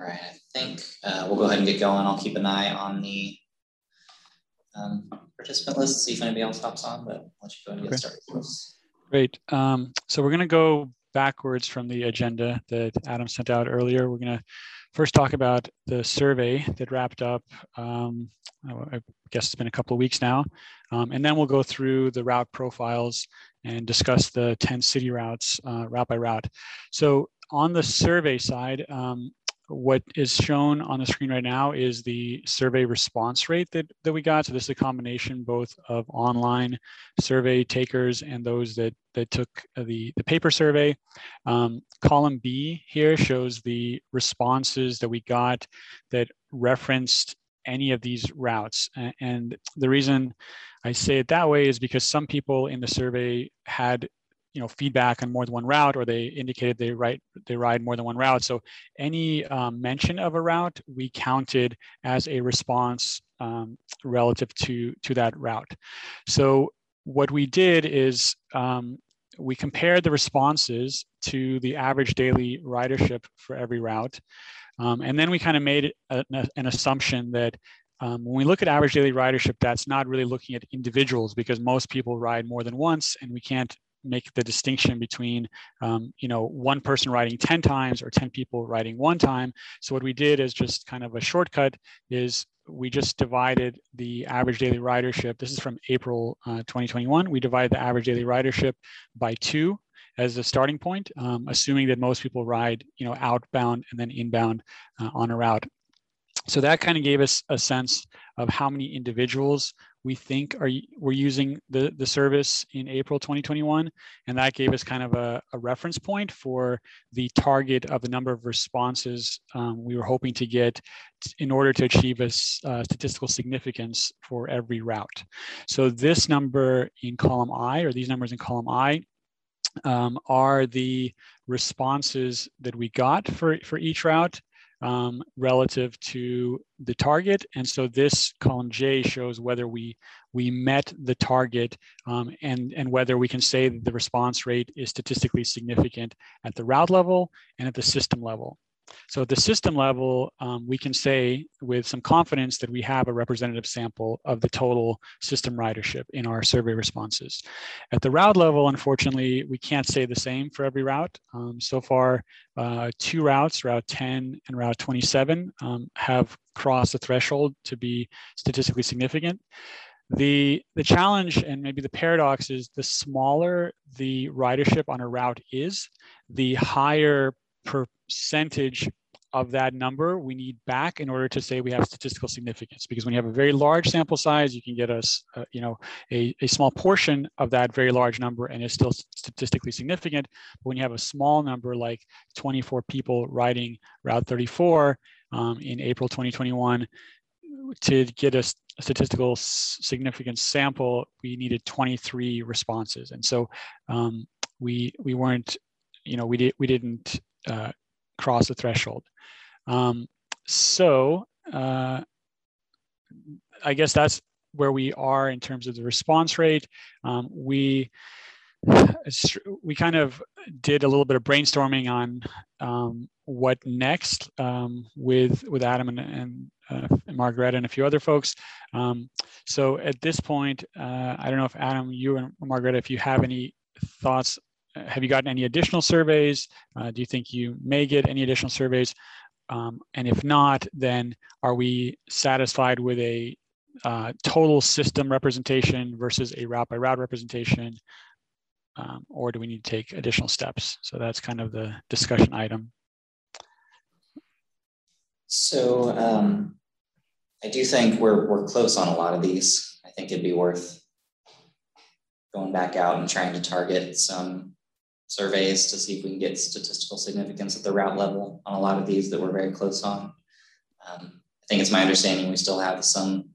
All right, I think uh, we'll go ahead and get going. I'll keep an eye on the um, participant list, see if anybody else hops on, but I'll let you go ahead and get okay. started. Great. Um, so we're going to go backwards from the agenda that Adam sent out earlier. We're going to first talk about the survey that wrapped up, um, I guess it's been a couple of weeks now. Um, and then we'll go through the route profiles and discuss the 10 city routes uh, route by route. So on the survey side, um, what is shown on the screen right now is the survey response rate that, that we got. So this is a combination both of online survey takers and those that, that took the, the paper survey. Um, column B here shows the responses that we got that referenced any of these routes. And the reason I say it that way is because some people in the survey had you know feedback on more than one route or they indicated they ride they ride more than one route. So any um, mention of a route we counted as a response um, relative to to that route. So what we did is um, we compared the responses to the average daily ridership for every route um, and then we kind of made a, an assumption that um, when we look at average daily ridership, that's not really looking at individuals because most people ride more than once and we can't make the distinction between um, you know one person riding 10 times or 10 people riding one time. So what we did is just kind of a shortcut is we just divided the average daily ridership. This is from april uh, 2021 we divided the average daily ridership by two as a starting point um, assuming that most people ride you know outbound and then inbound uh, on a route. So that kind of gave us a sense of how many individuals we think are were using the, the service in April 2021. And that gave us kind of a, a reference point for the target of the number of responses um, we were hoping to get in order to achieve a uh, statistical significance for every route. So this number in column I, or these numbers in column I, um, are the responses that we got for, for each route um, relative to the target. And so this column J shows whether we we met the target um, and, and whether we can say that the response rate is statistically significant at the route level and at the system level. So at the system level, um, we can say with some confidence that we have a representative sample of the total system ridership in our survey responses. At the route level, unfortunately, we can't say the same for every route. Um, so far, uh, two routes, Route 10 and Route 27, um, have crossed the threshold to be statistically significant. The, the challenge and maybe the paradox is the smaller the ridership on a route is, the higher percentage of that number we need back in order to say we have statistical significance. Because when you have a very large sample size you can get us uh, you know a, a small portion of that very large number and it's still statistically significant. But when you have a small number like 24 people riding route 34 um, in april 2021 to get a, statistical significance sample we needed 23 responses. And so um, we we weren't you know we did we didn't uh, cross the threshold. Um, so uh, I guess that's where we are in terms of the response rate. Um, we we kind of did a little bit of brainstorming on um, what next um, with with Adam and, and, uh, and Margareta and a few other folks. Um, so at this point, uh, I don't know if Adam, you and Margaret, if you have any thoughts have you gotten any additional surveys? Uh, do you think you may get any additional surveys? Um, and if not, then are we satisfied with a uh, total system representation versus a route by route representation? Um, or do we need to take additional steps? So that's kind of the discussion item. So um, I do think we're, we're close on a lot of these. I think it'd be worth going back out and trying to target some surveys to see if we can get statistical significance at the route level on a lot of these that we're very close on. Um, I think it's my understanding we still have some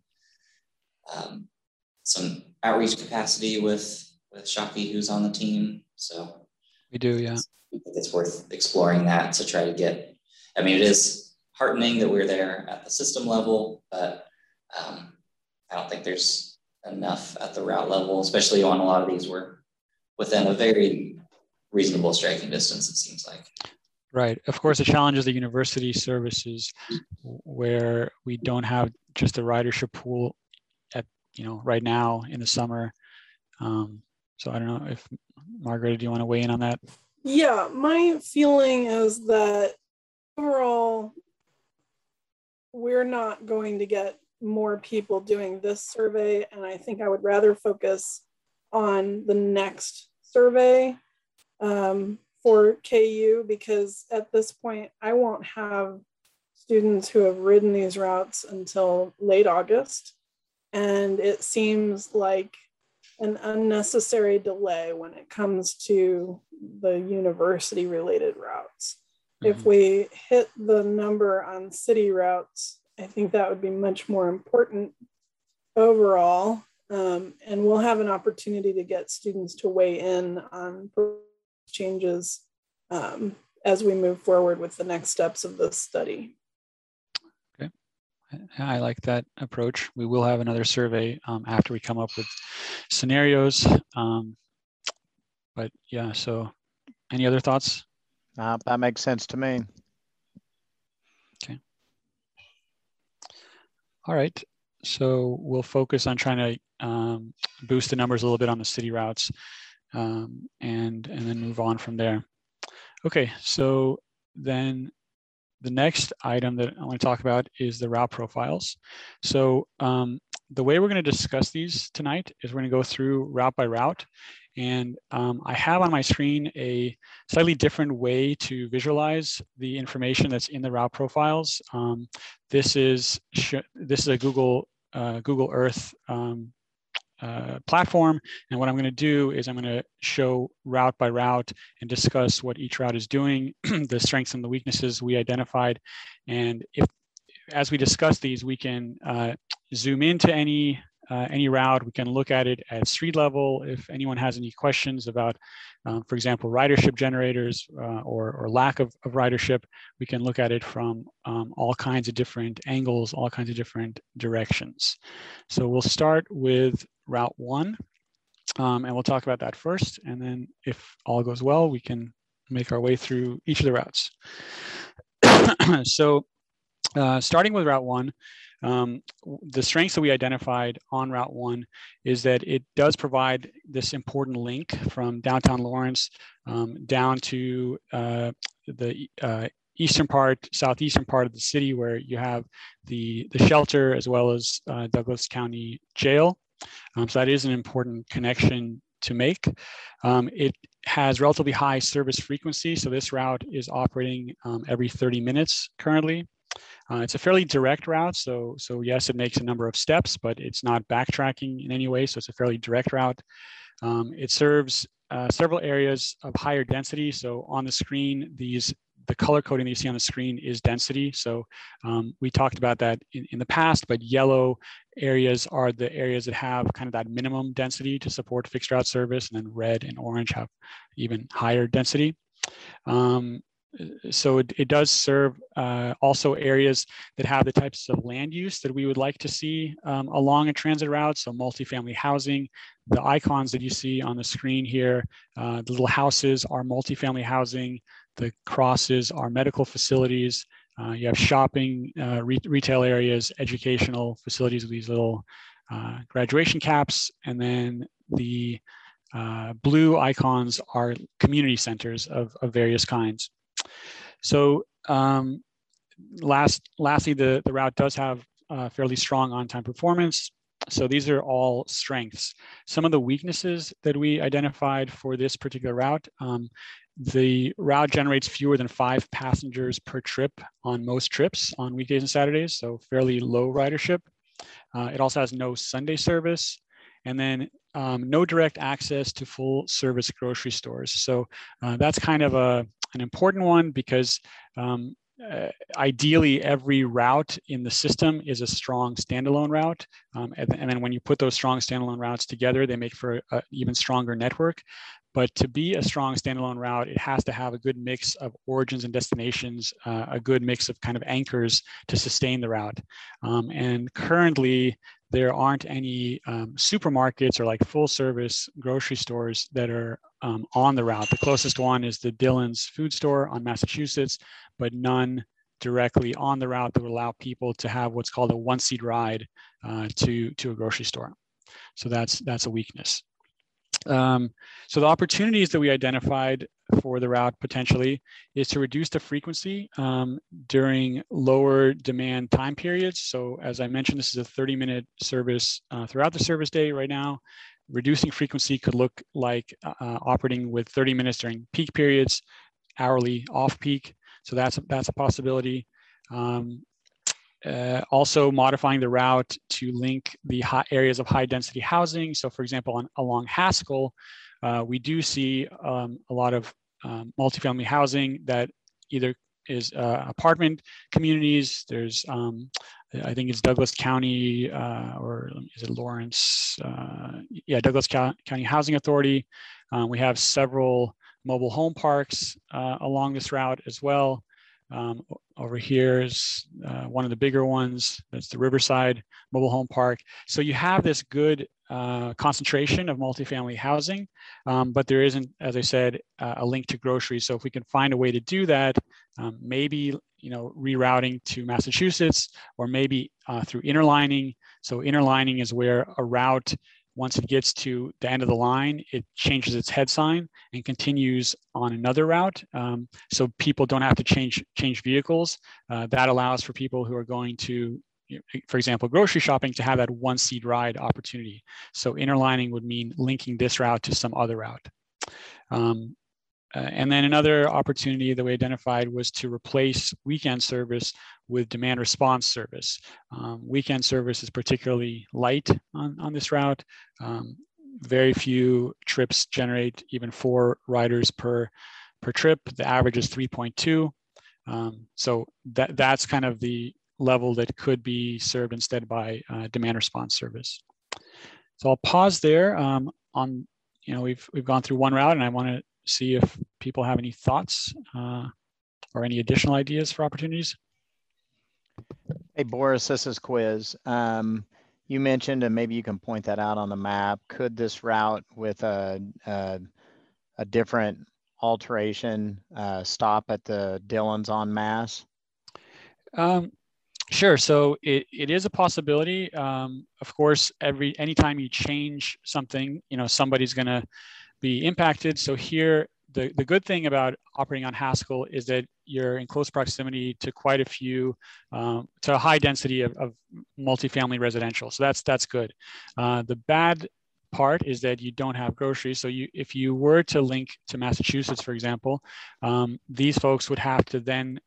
um, some outreach capacity with with Shaki who's on the team. So we do, yeah. I think It's worth exploring that to try to get. I mean, it is heartening that we're there at the system level, but um, I don't think there's enough at the route level, especially on a lot of these. We're within a very reasonable striking distance, it seems like. Right. Of course, the challenge is the university services where we don't have just a ridership pool at, you know, right now in the summer. Um, so I don't know if Margaret, do you want to weigh in on that? Yeah, my feeling is that overall, we're not going to get more people doing this survey. And I think I would rather focus on the next survey um, for KU because at this point, I won't have students who have ridden these routes until late August. And it seems like an unnecessary delay when it comes to the university related routes. Mm-hmm. If we hit the number on city routes, I think that would be much more important overall. Um, and we'll have an opportunity to get students to weigh in on changes um, as we move forward with the next steps of this study. Okay, I like that approach. We will have another survey um, after we come up with scenarios. Um, but yeah, so any other thoughts? Uh, that makes sense to me. Okay. All right. So we'll focus on trying to um, boost the numbers a little bit on the city routes um, and, and then move on from there. Okay, so then the next item that I want to talk about is the route profiles. So um, the way we're going to discuss these tonight is we're going to go through route by route. And um, I have on my screen a slightly different way to visualize the information that's in the route profiles. Um, this is this is a Google uh, Google Earth um, uh, platform. And what I'm going to do is I'm going to show route by route and discuss what each route is doing, the strengths and the weaknesses we identified. And if, as we discuss these, we can uh, zoom into any uh, any route. We can look at it at street level. If anyone has any questions about, um, for example, ridership generators uh, or, or lack of, of ridership, we can look at it from um, all kinds of different angles, all kinds of different directions. So we'll start with Route 1, um, and we'll talk about that first. And then if all goes well, we can make our way through each of the routes. so uh, starting with Route 1, um, the strengths that we identified on Route 1 is that it does provide this important link from downtown Lawrence um, down to uh, the uh, eastern part, southeastern part of the city where you have the, the shelter as well as uh, Douglas County Jail. Um, so that is an important connection to make. Um, it has relatively high service frequency. So this route is operating um, every 30 minutes currently. Uh, it's a fairly direct route, so, so yes, it makes a number of steps, but it's not backtracking in any way, so it's a fairly direct route. Um, it serves uh, several areas of higher density. So on the screen, these the color coding that you see on the screen is density. So um, we talked about that in, in the past, but yellow areas are the areas that have kind of that minimum density to support fixed route service, and then red and orange have even higher density. Um, so it, it does serve uh, also areas that have the types of land use that we would like to see um, along a transit route. So multifamily housing, the icons that you see on the screen here, uh, the little houses are multifamily housing, the crosses are medical facilities, uh, you have shopping, uh, re retail areas, educational facilities with these little uh, graduation caps, and then the uh, blue icons are community centers of, of various kinds. So um, last, lastly, the, the route does have uh, fairly strong on-time performance. So these are all strengths. Some of the weaknesses that we identified for this particular route, um, the route generates fewer than five passengers per trip on most trips on weekdays and Saturdays, so fairly low ridership. Uh, it also has no Sunday service, and then um, no direct access to full service grocery stores. So uh, that's kind of a, an important one because um, uh, ideally every route in the system is a strong standalone route. Um, and, and, then when you put those strong standalone routes together, they make for an even stronger network. But to be a strong standalone route, it has to have a good mix of origins and destinations, uh, a good mix of kind of anchors to sustain the route. Um, and currently, there aren't any um, supermarkets or like full service grocery stores that are um, on the route. The closest one is the Dillon's food store on Massachusetts, but none directly on the route that would allow people to have what's called a one seat ride uh, to, to a grocery store. So that's, that's a weakness. Um, so the opportunities that we identified for the route potentially is to reduce the frequency um, during lower demand time periods. So as I mentioned, this is a 30 minute service uh, throughout the service day right now. Reducing frequency could look like uh, operating with 30 minutes during peak periods, hourly off peak. So that's, that's a possibility. Um, uh, also modifying the route to link the areas of high density housing. So for example, on, along Haskell, uh, we do see um, a lot of um, multifamily housing that either is uh, apartment communities. There's, um, I think it's Douglas County uh, or is it Lawrence? Uh, yeah, Douglas County Housing Authority. Um, we have several mobile home parks uh, along this route as well. Um, over here is uh, one of the bigger ones. That's the Riverside Mobile Home Park. So you have this good uh, concentration of multifamily housing, um, but there isn't, as I said, uh, a link to groceries. So if we can find a way to do that, um, maybe you know rerouting to Massachusetts, or maybe uh, through interlining. So interlining is where a route once it gets to the end of the line, it changes its head sign and continues on another route. Um, so people don't have to change change vehicles. Uh, that allows for people who are going to, for example, grocery shopping to have that one seat ride opportunity. So interlining would mean linking this route to some other route. Um, uh, and then another opportunity that we identified was to replace weekend service with demand response service. Um, weekend service is particularly light on, on this route. Um, very few trips generate even four riders per, per trip. The average is 3.2. Um, so that, that's kind of the level that could be served instead by uh, demand response service. So I'll pause there um, on, you know, we've, we've gone through one route and I want to see if people have any thoughts uh, or any additional ideas for opportunities. Hey, Boris, this is Quiz. Um, you mentioned, and maybe you can point that out on the map, could this route with a, a, a different alteration uh, stop at the Dillon's on Mass? Um, sure. So it, it is a possibility. Um, of course, every anytime you change something, you know, somebody's going to be impacted. So here, the, the good thing about operating on Haskell is that you're in close proximity to quite a few, um, to a high density of, of multifamily residential. So that's that's good. Uh, the bad part is that you don't have groceries. So you, if you were to link to Massachusetts, for example, um, these folks would have to then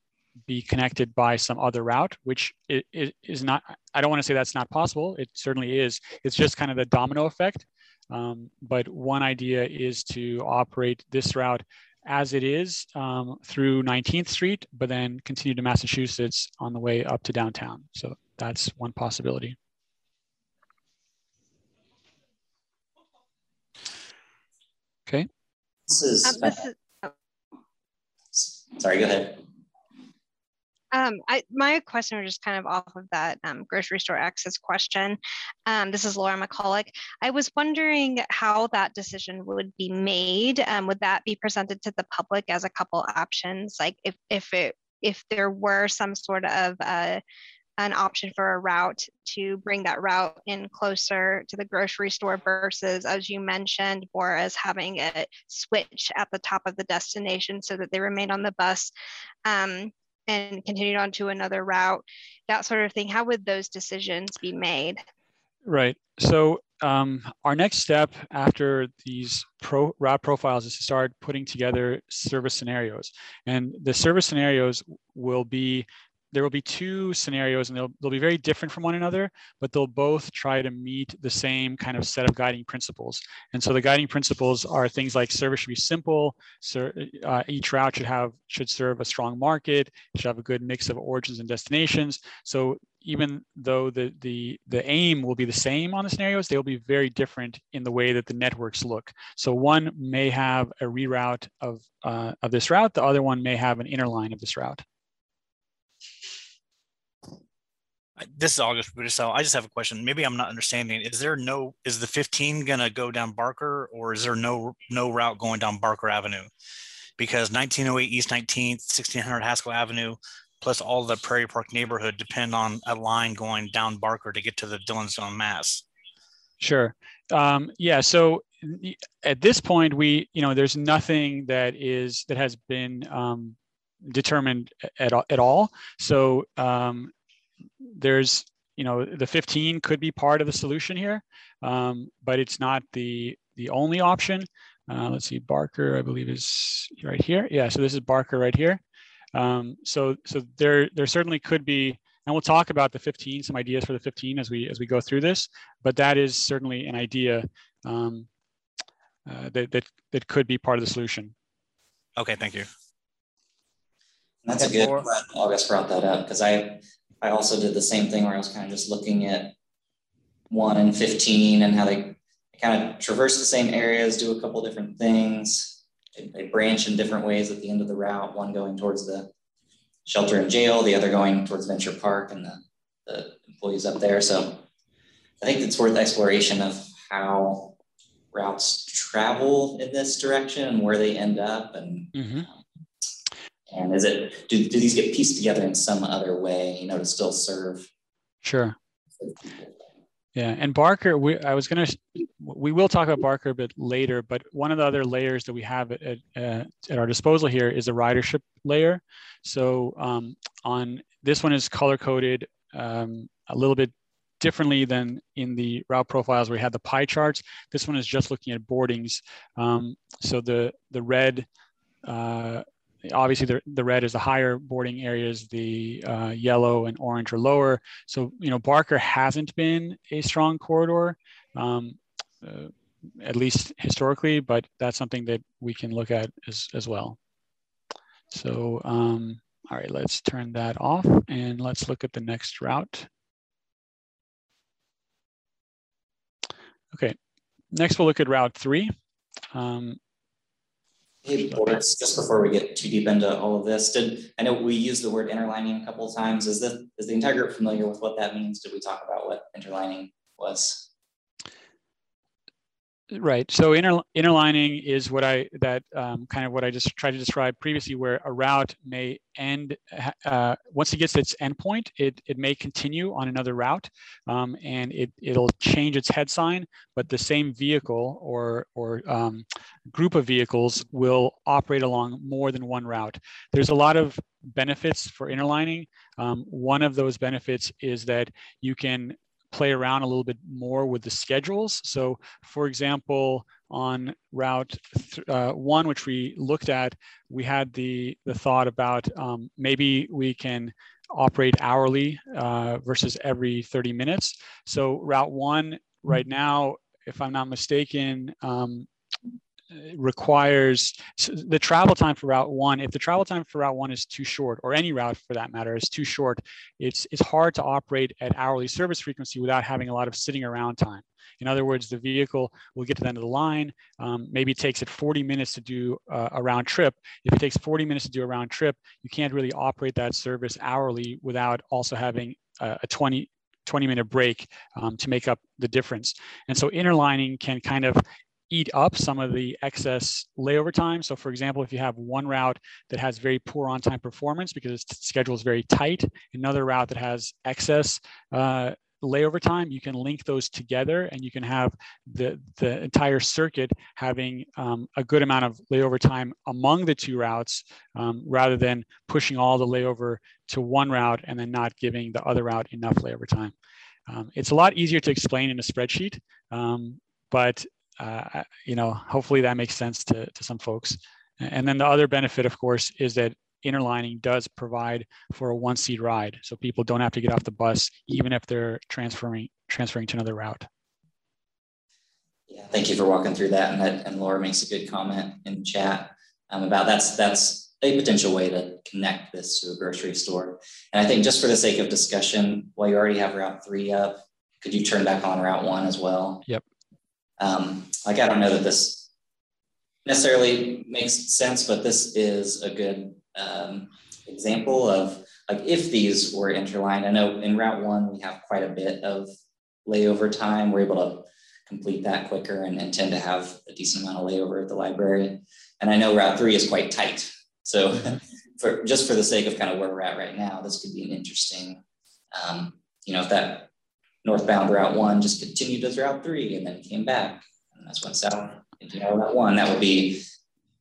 be connected by some other route, which is not, I don't want to say that's not possible. It certainly is. It's just kind of the domino effect. Um, but one idea is to operate this route as it is um, through 19th Street, but then continue to Massachusetts on the way up to downtown. So that's one possibility. Okay. This is, this is oh. sorry, go ahead. Um, I, my question was just kind of off of that um, grocery store access question. Um, this is Laura McCulloch. I was wondering how that decision would be made. Um, would that be presented to the public as a couple options? Like if if it if there were some sort of uh, an option for a route to bring that route in closer to the grocery store versus, as you mentioned, or as having it switch at the top of the destination so that they remain on the bus. Um, and continued on to another route, that sort of thing. How would those decisions be made? Right. So um, our next step after these pro route profiles is to start putting together service scenarios. And the service scenarios will be there will be two scenarios and they'll, they'll be very different from one another, but they'll both try to meet the same kind of set of guiding principles. And so the guiding principles are things like service should be simple, so, uh, each route should have should serve a strong market, should have a good mix of origins and destinations. So even though the, the, the aim will be the same on the scenarios, they'll be very different in the way that the networks look. So one may have a reroute of, uh, of this route, the other one may have an interline of this route. This is August so I just have a question. Maybe I'm not understanding. Is there no is the 15 gonna go down Barker or is there no no route going down Barker Avenue? Because 1908 East 19th, 1600 Haskell Avenue, plus all the Prairie Park neighborhood depend on a line going down Barker to get to the Dillonstone Mass. Sure. Um, yeah. So at this point, we you know there's nothing that is that has been um, determined at, at all. So um, there's you know the 15 could be part of the solution here, um, but it's not the the only option. Uh, let's see, Barker, I believe is right here. Yeah, so this is Barker right here. Um, so so there there certainly could be, and we'll talk about the 15, some ideas for the 15 as we as we go through this. But that is certainly an idea um, uh, that that that could be part of the solution. Okay, thank you. That's a good. August brought that up because I I also did the same thing where I was kind of just looking at one and 15 and how they kind of traverse the same areas, do a couple different things. They, they, branch in different ways at the end of the route, one going towards the shelter and jail, the other going towards Venture Park and the, the employees up there. So I think it's worth exploration of how routes travel in this direction and where they end up and mm-hmm. And is it do, do these get pieced together in some other way, you know, to still serve? Sure. Yeah, and Barker, we, I was to, we will talk about Barker a bit later, but one of the other layers that we have at, at, uh, at our disposal here is a ridership layer. So um, on this one is color coded um, a little bit differently than in the route profiles where we had the pie charts. This one is just looking at boardings. Um, so the the red uh, obviously the, the red is the higher boarding areas, the uh, yellow and orange are lower. So, you know, Barker hasn't been a strong corridor, um, uh, at least historically, but that's something that we can look at as, as well. So, um, all right, let's turn that off and let's look at the next route. Okay, next we'll look at route three. Um, Hey, Boris, just before we get too deep into all of this, did I know we used the word interlining a couple of times? Is this is the entire group familiar with what that means? Did we talk about what interlining was? Right. So inter, interlining is what I that um, kind of what I just tried to describe previously, where a route may end uh, once it gets its endpoint, it it may continue on another route, um, and it it'll change its head sign, but the same vehicle or or um, group of vehicles will operate along more than one route. There's a lot of benefits for interlining. Um, one of those benefits is that you can play around a little bit more with the schedules. So for example, on route uh, one, which we looked at, we had the, the thought about um, maybe we can operate hourly uh, versus every 30 minutes. So route one right now, if I'm not mistaken, um, requires the travel time for route one if the travel time for route one is too short or any route for that matter is too short it's it's hard to operate at hourly service frequency without having a lot of sitting around time in other words the vehicle will get to the end of the line um, maybe it takes it 40 minutes to do uh, a round trip if it takes 40 minutes to do a round trip you can't really operate that service hourly without also having a, a 20 20 minute break um, to make up the difference. And so interlining can kind of eat up some of the excess layover time. So for example, if you have one route that has very poor on-time performance because its schedule is very tight, another route that has excess uh, layover time, you can link those together and you can have the, the entire circuit having um, a good amount of layover time among the two routes um, rather than pushing all the layover to one route and then not giving the other route enough layover time. Um, it's a lot easier to explain in a spreadsheet, um, but uh, you know, hopefully that makes sense to, to some folks. And then the other benefit, of course, is that interlining does provide for a one seat ride. So people don't have to get off the bus, even if they're transferring transferring to another route. Yeah, thank you for walking through that. And, that, and Laura makes a good comment in chat um, about that's that's a potential way to connect this to a grocery store. And I think just for the sake of discussion, while you already have Route 3 up, could you turn back on Route 1 as well? Yep. Um, like, I don't know that this necessarily makes sense, but this is a good um, example of like if these were interlined, I know in Route One we have quite a bit of layover time. We're able to complete that quicker and, tend to have a decent amount of layover at the library. And I know Route Three is quite tight. So for just for the sake of kind of where we're at right now, this could be an interesting, um, you know, if that northbound Route One just continued as Route Three and then came back and that's went south into Route One, that would be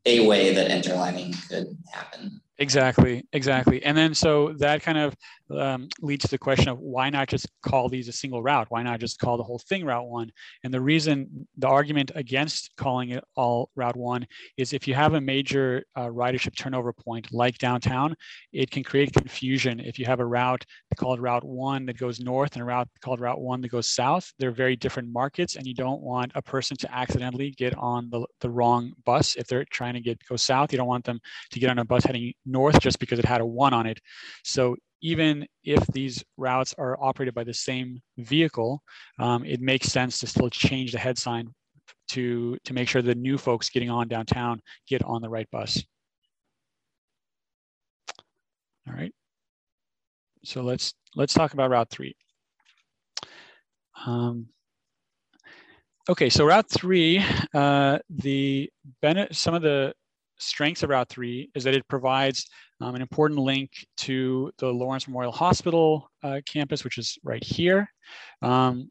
a way that interlining could happen. Exactly, exactly. And then so that kind of um, leads to the question of why not just call these a single route? Why not just call the whole thing Route 1? And the reason, the argument against calling it all Route 1 is if you have a major uh, ridership turnover point like downtown, it can create confusion. If you have a route called Route 1 that goes north and a route called Route 1 that goes south, they're very different markets and you don't want a person to accidentally get on the, the wrong bus. If they're trying to get go south, you don't want them to get on a bus heading north just because it had a one on it. So even if these routes are operated by the same vehicle, um, it makes sense to still change the head sign to, to make sure the new folks getting on downtown get on the right bus. All right. So let's let's talk about Route 3. Um, okay, so Route 3, uh, the some of the strengths of Route 3 is that it provides um, an important link to the Lawrence Memorial Hospital uh, campus, which is right here. Um,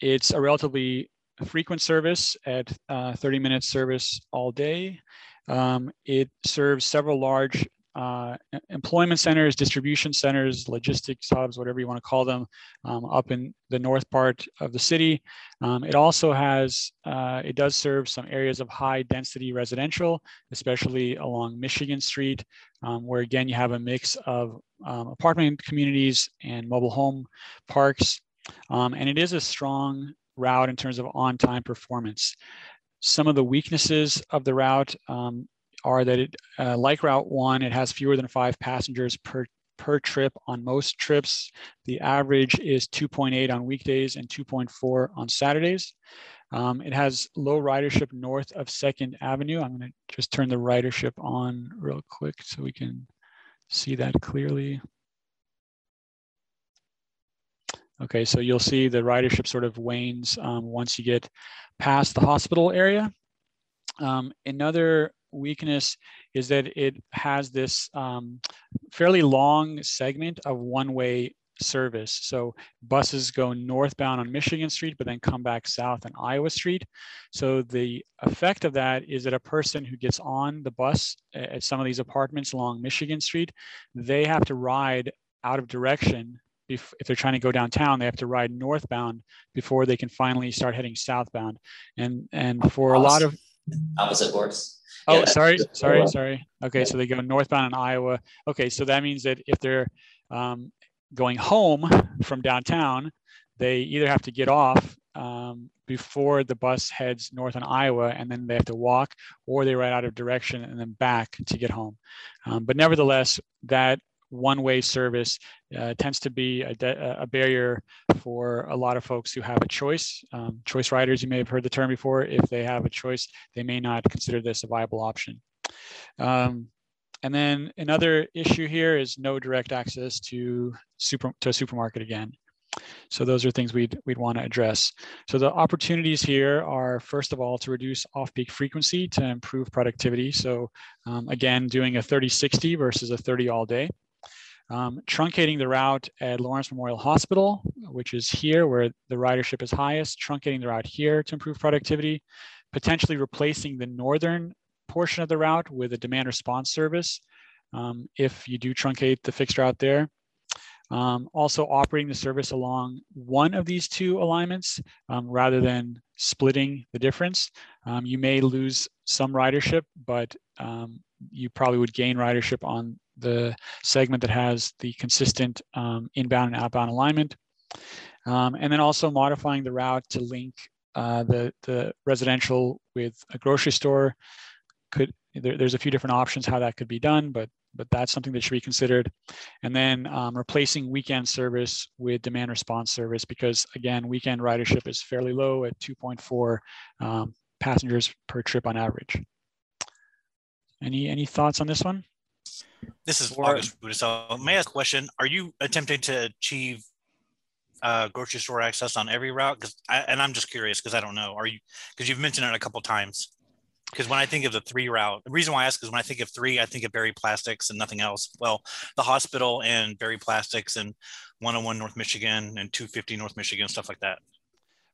it's a relatively frequent service at uh, 30 minute service all day. Um, it serves several large uh, employment centers, distribution centers, logistics hubs, whatever you want to call them, um, up in the north part of the city. Um, it also has, uh, it does serve some areas of high density residential, especially along Michigan Street, um, where again, you have a mix of um, apartment communities and mobile home parks. Um, and it is a strong route in terms of on-time performance. Some of the weaknesses of the route um, are that it, uh, like Route 1, it has fewer than five passengers per, per trip on most trips. The average is 2.8 on weekdays and 2.4 on Saturdays. Um, it has low ridership north of 2nd Avenue. I'm going to just turn the ridership on real quick so we can see that clearly. Okay, so you'll see the ridership sort of wanes um, once you get past the hospital area. Um, another weakness is that it has this um, fairly long segment of one-way service. So buses go northbound on Michigan Street, but then come back south on Iowa Street. So the effect of that is that a person who gets on the bus at some of these apartments along Michigan Street, they have to ride out of direction if, they're trying to go downtown, they have to ride northbound before they can finally start heading southbound. And and for a lot of opposite course. Oh, yeah, sorry, sorry, sorry. Okay, so they go northbound in Iowa. Okay, so that means that if they're um, going home from downtown, they either have to get off um, before the bus heads north on Iowa, and then they have to walk, or they ride out of direction and then back to get home. Um, but nevertheless, that one-way service uh, tends to be a, a, barrier for a lot of folks who have a choice. Um, choice riders, you may have heard the term before. If they have a choice, they may not consider this a viable option. Um, and then another issue here is no direct access to super to a supermarket again. So those are things we'd, we'd want to address. So the opportunities here are, first of all, to reduce off-peak frequency to improve productivity. So um, again, doing a 30-60 versus a 30 all day. Um, truncating the route at Lawrence Memorial Hospital, which is here where the ridership is highest, truncating the route here to improve productivity, potentially replacing the northern portion of the route with a demand response service um, if you do truncate the fixed route there. Um, also operating the service along one of these two alignments um, rather than splitting the difference. Um, you may lose some ridership, but um, you probably would gain ridership on the segment that has the consistent um, inbound and outbound alignment. Um, and then also modifying the route to link uh, the, the residential with a grocery store. Could there, There's a few different options how that could be done, but but that's something that should be considered. And then um, replacing weekend service with demand response service because again, weekend ridership is fairly low at 2.4 um, passengers per trip on average. Any any thoughts on this one? This is For- August Budasel. May I ask a question? Are you attempting to achieve uh, grocery store access on every route? Because and I'm just curious because I don't know. Are you because you've mentioned it a couple times? Because when I think of the three route, the reason why I ask is when I think of three, I think of Berry Plastics and nothing else. Well, the hospital and Berry Plastics and 101 North Michigan and 250 North Michigan, stuff like that.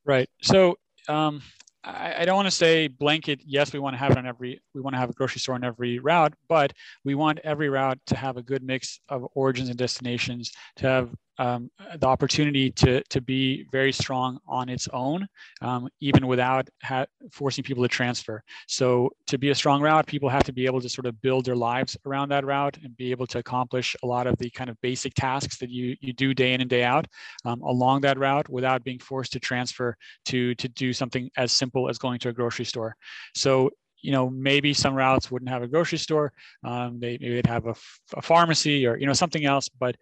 Right. So um, I, I don't want to say blanket. Yes, we want to have it on every. We want to have a grocery store on every route, but we want every route to have a good mix of origins and destinations. To have um, the opportunity to to be very strong on its own, um, even without ha- forcing people to transfer. So to be a strong route, people have to be able to sort of build their lives around that route and be able to accomplish a lot of the kind of basic tasks that you you do day in and day out um, along that route without being forced to transfer to to do something as simple as going to a grocery store. So you know maybe some routes wouldn't have a grocery store um, they maybe they'd have a pharmacy or you know something else but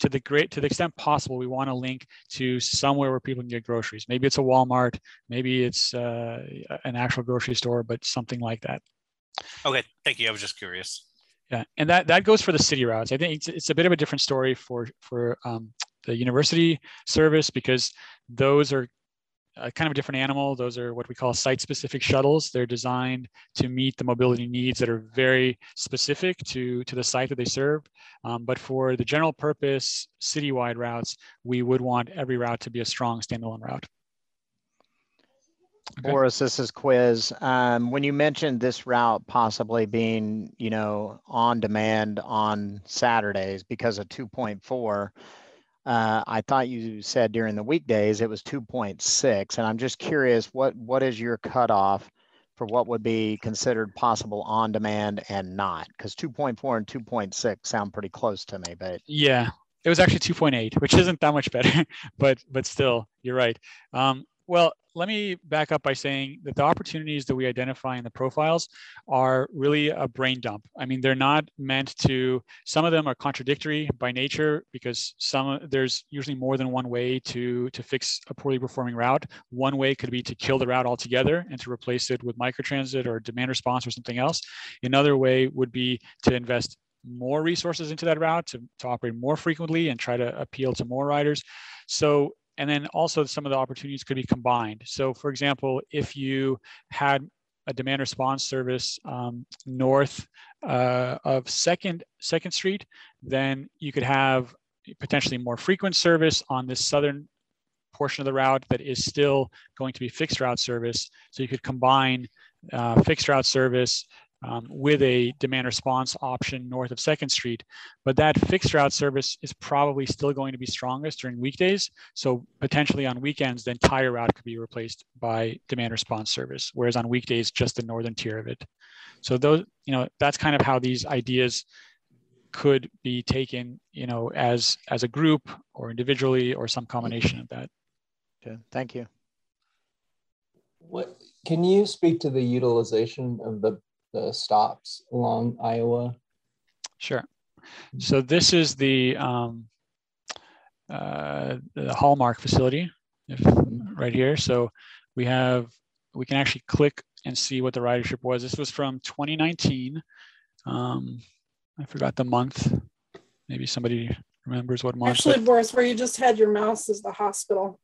to the great to the extent possible we want to link to somewhere where people can get groceries maybe it's a walmart maybe it's uh, an actual grocery store but something like that Okay, thank you. I was just curious. yeah, and that that goes for the city routes. I think it's, it's a bit of a different story for for um, the university service because those are kind of a different animal. Those are what we call site-specific shuttles. They're designed to meet the mobility needs that are very specific to to the site that they serve. Um, but for the general purpose citywide routes, we would want every route to be a strong standalone route. Okay. Boris, this is Quiz. Um, when you mentioned this route possibly being, you know, on demand on Saturdays because of 2.4, uh, I thought you said during the weekdays it was 2.6, and I'm just curious, what what is your cutoff for what would be considered possible on demand and not? Because 2.4 and 2.6 sound pretty close to me, but Yeah, it was actually 2.8, which isn't that much better, but but still, you're right. Um, well, let me back up by saying that the opportunities that we identify in the profiles are really a brain dump. I mean, they're not meant to. Some of them are contradictory by nature because some there's usually more than one way to to fix a poorly performing route. One way could be to kill the route altogether and to replace it with microtransit or demand response or something else. Another way would be to invest more resources into that route to, to operate more frequently and try to appeal to more riders. So, and then also some of the opportunities could be combined. So, for example, if you had a demand response service um, north uh, of Second Second Street, then you could have potentially more frequent service on this southern portion of the route that is still going to be fixed route service. So you could combine uh, fixed route service um, with a demand response option north of Second Street. But that fixed route service is probably still going to be strongest during weekdays. So potentially on weekends, the entire route could be replaced by demand response service, whereas on weekdays, just the northern tier of it. So those, you know, that's kind of how these ideas could be taken, you know, as as a group or individually or some combination of that. okay, thank you. What can you speak to the utilization of the, the stops along Iowa? Sure. So this is the um, uh, the Hallmark facility, if right here. So we have we can actually click and see what the ridership was. This was from 2019. Um, I forgot the month. Maybe somebody remembers what month. Actually, but- Boris, where you just had your mouse is the hospital.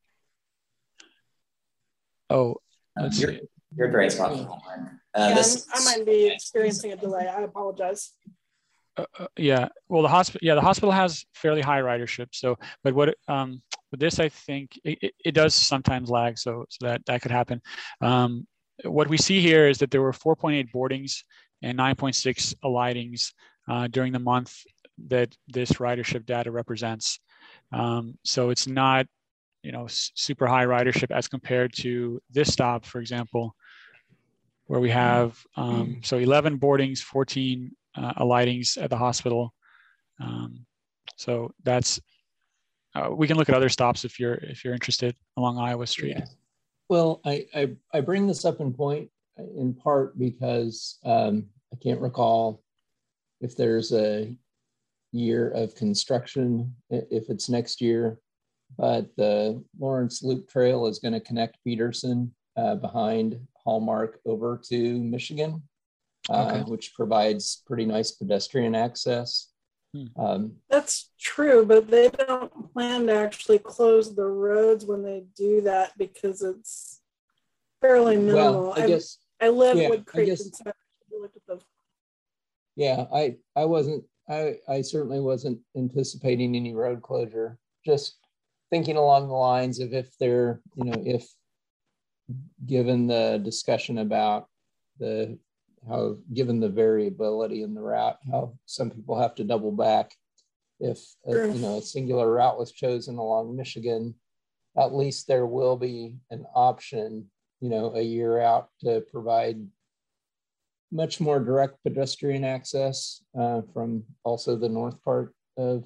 oh, let's you're, see. you're great spot for homework. Uh, Yeah, this, I might be experiencing a delay. I apologize. Uh, uh, yeah, well, the hospital, yeah, the hospital has fairly high ridership. So, but what, um, with this, I think it, it, it does sometimes lag. So, so that that could happen. Um, what we see here is that there were 4.8 boardings and 9.6 alightings uh, during the month that this ridership data represents. Um, so it's not, you know, s- super high ridership as compared to this stop, for example, where we have um, so 11 boardings, 14 uh, alightings at the hospital. Um, so that's uh, we can look at other stops if you're if you're interested along Iowa Street. Yeah. Well, I, I, I bring this up in point in part because um, I can't recall if there's a year of construction, if it's next year, but the Lawrence Loop Trail is going to connect Peterson uh, behind Hallmark over to Michigan. uh, Okay. which provides pretty nice pedestrian access. Hmm. Um, That's true, but they don't plan to actually close the roads when they do that because it's fairly minimal. well, I I, guess, I live yeah, Wood I Creek, guess- and so I looked at the yeah, I, I wasn't, I, I certainly wasn't anticipating any road closure. Just thinking along the lines of if they're, you know, if given the discussion about the how given the variability in the route, how some people have to double back. If uh, Sure. you know a singular route was chosen along Michigan, at least there will be an option, you know, a year out to provide much more direct pedestrian access uh, from also the north part of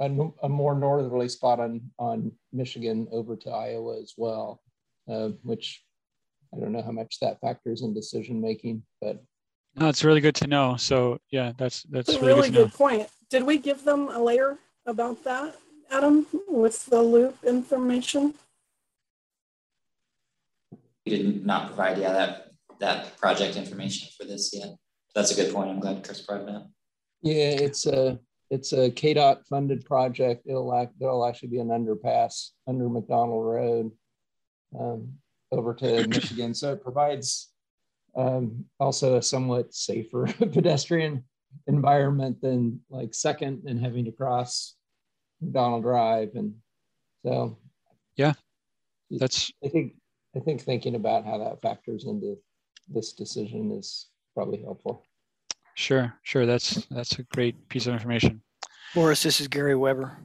a more northerly spot on on Michigan over to Iowa as well, uh, which I don't know how much that factors in decision making, but No, it's really good to know. So yeah, that's that's It's a really, really good good point. Did we give them a layer about that, Adam, with the loop information? We did not provide, yeah, that, that project information for this yet. That's a good point. I'm glad Chris brought that. yeah, it's a it's a KDOT funded project. It'll act, there'll actually be an underpass under McDonald Road um, over to Michigan, so it provides um, also a somewhat safer pedestrian environment than like Second and having to cross McDonald Drive, and so yeah, That's I think I think thinking about how that factors into this decision is probably helpful. sure, sure. That's that's a great piece of information. Morris, this is Gary Weber.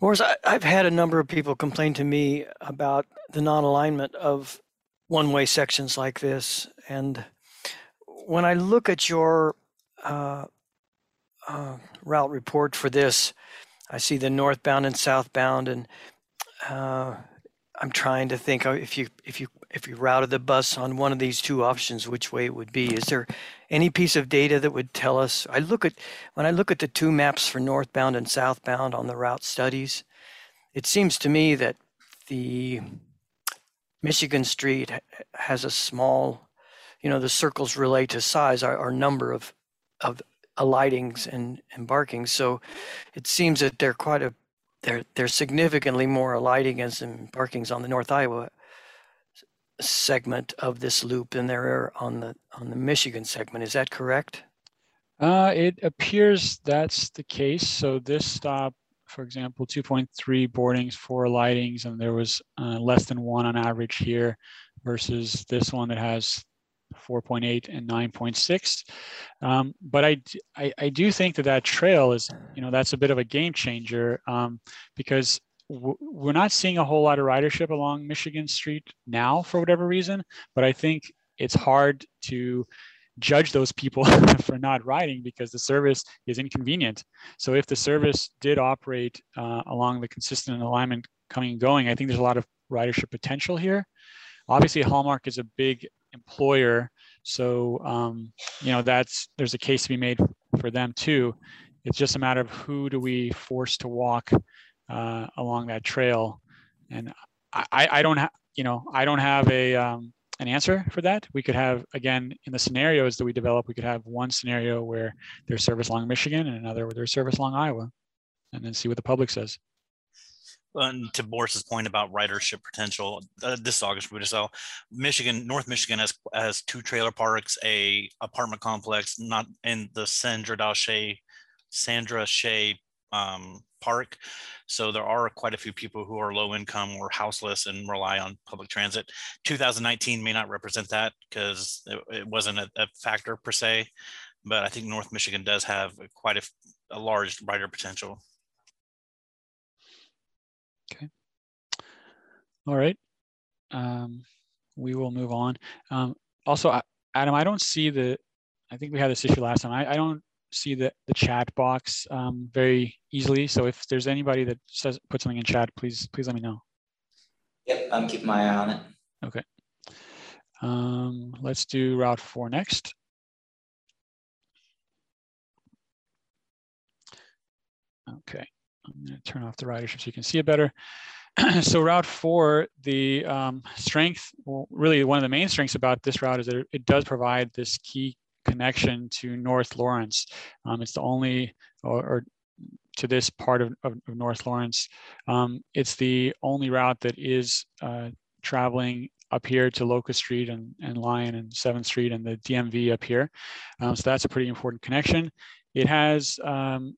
Morris, I, I've had a number of people complain to me about the non-alignment of one-way sections like this, and when I look at your uh, uh, route report for this, I see the northbound and southbound, and uh, I'm trying to think if you if you if you routed the bus on one of these two options, which way it would be. Is there any piece of data that would tell us? I look at when I look at the two maps for northbound and southbound on the route studies, it seems to me that the Michigan Street has a small, you know, the circles relate to size, our, our number of of alightings and embarkings. So it seems that they're quite a they're they're significantly more alightings and embarkings on the North Iowa segment of this loop than there are on the on the Michigan segment. Is that correct? Uh, it appears that's the case. So this stop, for example, 2.3 boardings, four lightings, and there was uh, less than one on average here versus this one that has 4.8 and 9.6. Um, but I do think that that trail is, you know, that's a bit of a game changer um, because we're not seeing a whole lot of ridership along Michigan Street now for whatever reason. But I think it's hard to judge those people for not riding because the service is inconvenient. So if the service did operate uh, along the consistent alignment coming and going, I think there's a lot of ridership potential here. Obviously, Hallmark is a big employer, so um, you know that's there's a case to be made for them too. It's just a matter of who do we force to walk uh, along that trail, and I, I don't have you know I don't have a um, an answer for that. We could have, again, in the scenarios that we develop, we could have one scenario where there's service along Michigan and another where there's service along Iowa, and then see what the public says. And to Boris's point about ridership potential, uh, this is August Rudisil, Michigan, North Michigan has has two trailer parks, a apartment complex, not in the Sandra Dache, Sandra Shea um, Park. So there are quite a few people who are low income or houseless and rely on public transit. 2019 may not represent that because it, it wasn't a, a factor per se, but I think North Michigan does have quite a, a large rider potential. Okay. All right. Um, we will move on. Um, also, Adam, I don't see the, I think we had this issue last time. I, I don't see the, the chat box um, very easily. So if there's anybody that says, put something in chat, please, please let me know. Yep, I'm keeping my eye on it. Okay. Um, let's do Route 4 next. Okay, I'm going to turn off the ridership so you can see it better. so Route 4, the um, strength, well, really one of the main strengths about this route is that it does provide this key connection to North Lawrence. Um, it's the only, or, or, to this part of, of, of North Lawrence. Um, it's the only route that is uh, traveling up here to Locust Street and, and Lyon and 7th Street and the DMV up here. Um, so that's a pretty important connection. It has um,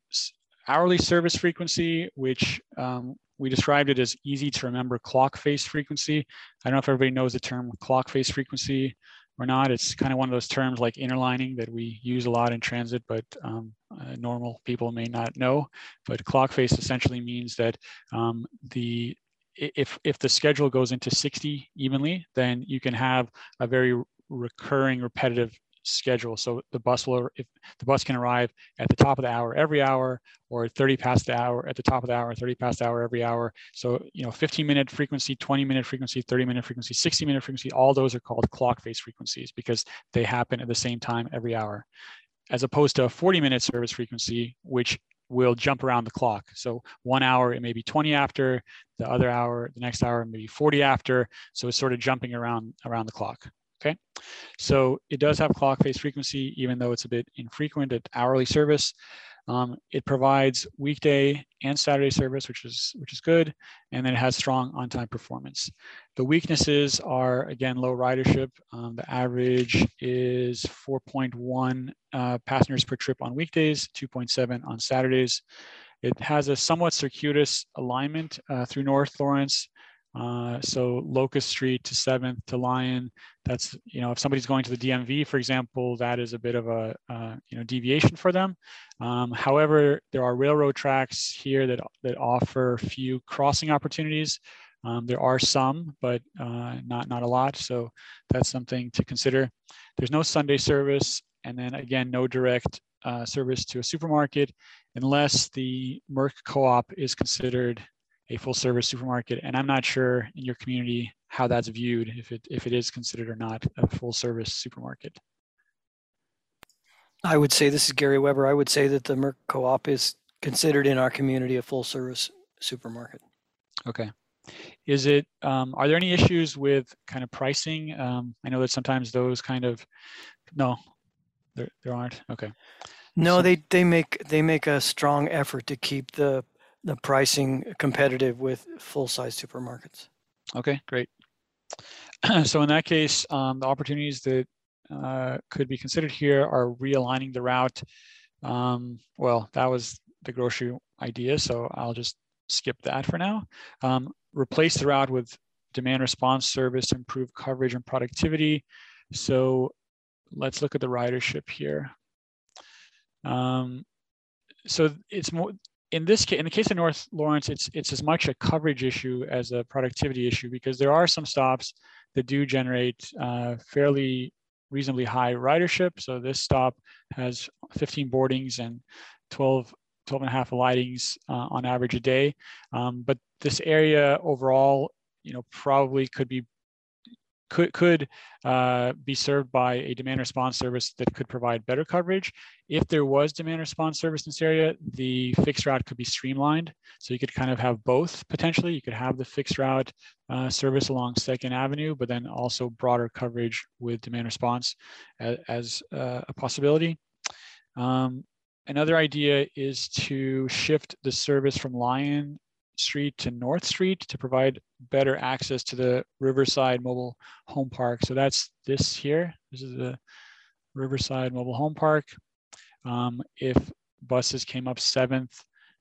hourly service frequency, which um, we described it as easy to remember clock face frequency. I don't know if everybody knows the term clock face frequency or not. It's kind of one of those terms like interlining that we use a lot in transit, but um, uh, normal people may not know. But clock face essentially means that um, the if if the schedule goes into 60 evenly, then you can have a very recurring, repetitive schedule. So the bus will, if the bus can arrive at the top of the hour every hour, or 30 past the hour at the top of the hour, 30 past the hour every hour. So you know, 15 minute frequency, 20 minute frequency, 30 minute frequency, 60 minute frequency. All those are called clock face frequencies because they happen at the same time every hour, as opposed to a 40 minute service frequency, which will jump around the clock. So one hour, it may be 20 after, the other hour, the next hour, maybe 40 after. So it's sort of jumping around around the clock. Okay, so it does have clock face frequency, even though it's a bit infrequent at hourly service. Um, it provides weekday and Saturday service, which is which is good, and then it has strong on-time performance. The weaknesses are again low ridership. Um, the average is 4.1 uh, passengers per trip on weekdays, 2.7 on Saturdays. It has a somewhat circuitous alignment uh, through North Lawrence, uh, so Locust Street to 7th to Lyon, that's, you know, if somebody's going to the DMV, for example, that is a bit of a, uh, you know, deviation for them. Um, however, there are railroad tracks here that, that offer few crossing opportunities. Um, there are some, but uh, not, not a lot. So that's something to consider. There's no Sunday service. And then again, no direct uh, service to a supermarket unless the Merc co-op is considered a full service supermarket. And I'm not sure in your community how that's viewed, if it, if it is considered or not a full service supermarket. I would say, this is Gary Weber, I would say that the Merc Co-op is considered in our community a full service supermarket. Okay. Is it, um, are there any issues with kind of pricing? Um, I know that sometimes those kind of, no, there, there aren't. Okay. No, So- they, they make, they make a strong effort to keep the, the pricing competitive with full-size supermarkets. Okay, great. so in that case, um, the opportunities that uh, could be considered here are realigning the route. Um, well, that was the grocery idea, so I'll just skip that for now. Um, replace the route with demand response service to improve coverage and productivity. So let's look at the ridership here. Um, so it's more in this case, in the case of North Lawrence, it's it's as much a coverage issue as a productivity issue because there are some stops that do generate uh, fairly reasonably high ridership. So this stop has 15 boardings and 12, 12 and a half lightings uh, on average a day. Um, but this area overall, you know, probably could be could could uh, be served by a demand response service that could provide better coverage. If there was demand response service in this area, the fixed route could be streamlined. So you could kind of have both potentially. You could have the fixed route uh, service along Second Avenue, but then also broader coverage with demand response as, as uh, a possibility. Um, another idea is to shift the service from Lyon Street to North Street to provide better access to the Riverside Mobile Home Park. So that's this here. This is the Riverside Mobile Home Park. Um, if buses came up 7th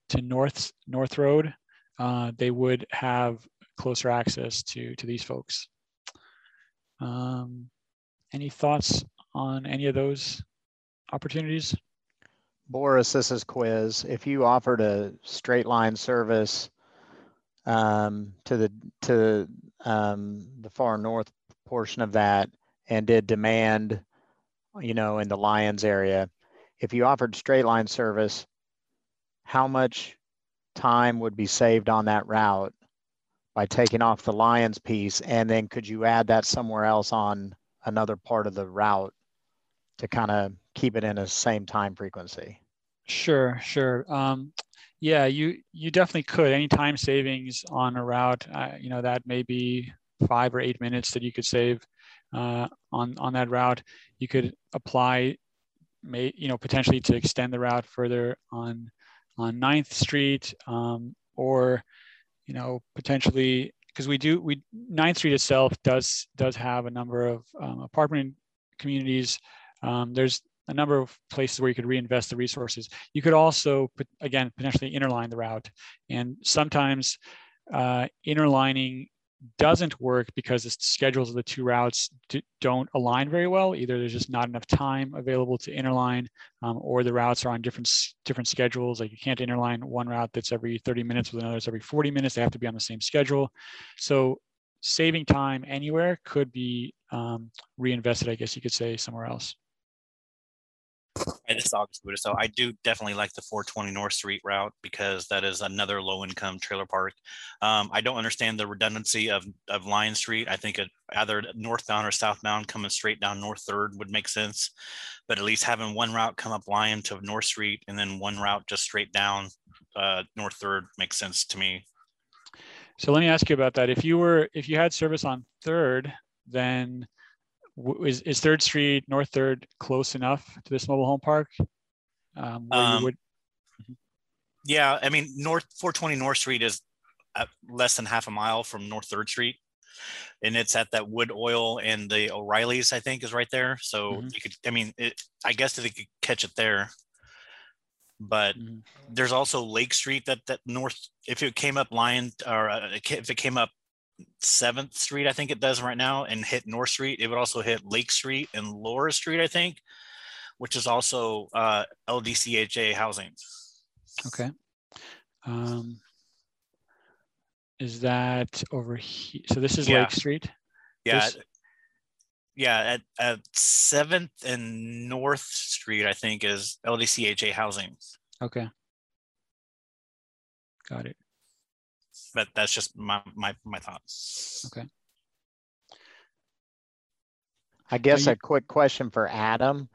to North North Road, uh, they would have closer access to, to these folks. Um, any thoughts on any of those opportunities? Boris, this is Quiz. If you offered a straight line service um, to the to um, the far north portion of that and did demand, you know, in the Lyons area, if you offered straight line service, how much time would be saved on that route by taking off the Lyons piece? And then could you add that somewhere else on another part of the route to kind of keep it in a same time frequency? Sure, sure. Um, Yeah, you you definitely could. Any time savings on a route, uh, you know, that may be five or eight minutes that you could save uh, on on that route. You could apply, may you know, potentially to extend the route further on on 9th Street, um, or you know, potentially because we do we 9th Street itself does does have a number of um, apartment communities. Um, there's a number of places where you could reinvest the resources. You could also, again, potentially interline the route. And sometimes uh, interlining doesn't work because the schedules of the two routes don't align very well. Either there's just not enough time available to interline, um, or the routes are on different different schedules. Like you can't interline one route that's every 30 minutes with another that's every 40 minutes. They have to be on the same schedule. So saving time anywhere could be um, reinvested, I guess you could say, somewhere else. This is August. So I do definitely like the 420 North Street route because that is another low income trailer park. Um, I don't understand the redundancy of, of Lyon Street. I think it, either northbound or southbound coming straight down North Third would make sense. But at least having one route come up Lyon to North Street and then one route just straight down uh, North Third makes sense to me. So let me ask you about that. If you were, if you had service on Third, then is, is Third Street, North Third, close enough to this mobile home park? Um, um, would... Yeah, I mean, North 420 North Street is less than half a mile from North Third Street, and it's at that Wood Oil and the O'Reillys, I think, is right there. So mm-hmm. you could, I mean, it, I guess they could catch it there. But mm-hmm. there's also Lake Street that that North. If it came up Lyon or uh, if it came up Seventh Street, I think it does right now, and hit North Street. It would also hit Lake Street and Laura Street, I think, which is also uh, LDCHA housing. Okay. Um, is that over here? So this is yeah. Lake Street. Yeah. This... Yeah, at, at Seventh and North Street, I think is LDCHA housing. Okay. Got it but that's just my my my thoughts. Okay. I guess you- a quick question for Adam,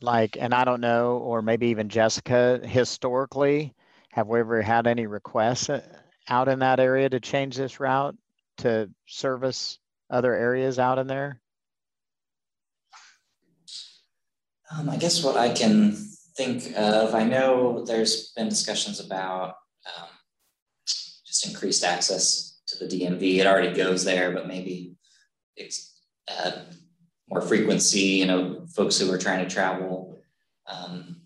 like, and I don't know, or maybe even Jessica, historically, have we ever had any requests uh, out in that area to change this route to service other areas out in there? Um, I guess what I can think of, I know there's been discussions about um, increased access to the DMV. It already goes there, but maybe it's uh, more frequency, you know, folks who are trying to travel um,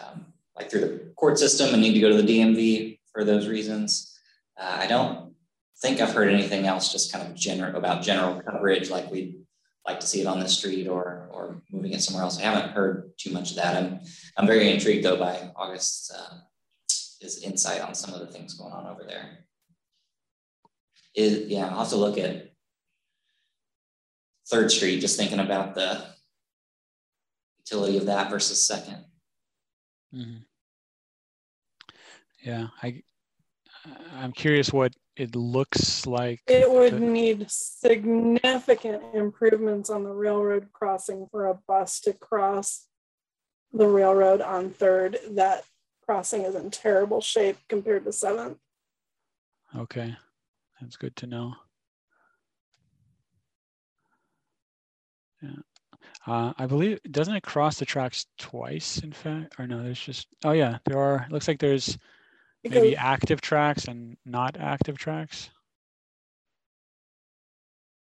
um, like through the court system and need to go to the DMV for those reasons. Uh, I don't think I've heard anything else just kind of general about general coverage like we'd like to see it on the street or or moving it somewhere else. I haven't heard too much of that. I'm I'm very intrigued though by August's uh, his insight on some of the things going on over there. Is yeah, I'll have to look at Third Street, just thinking about the utility of that versus 2nd mm-hmm. Yeah, I I'm curious what it looks like. It would to... need significant improvements on the railroad crossing for a bus to cross the railroad on third. That crossing is in terrible shape compared to seventh. Okay, that's good to know. Yeah. Uh, I believe, doesn't it cross the tracks twice, in fact? Or no, there's just, oh yeah, there are, looks like there's maybe active tracks and not active tracks.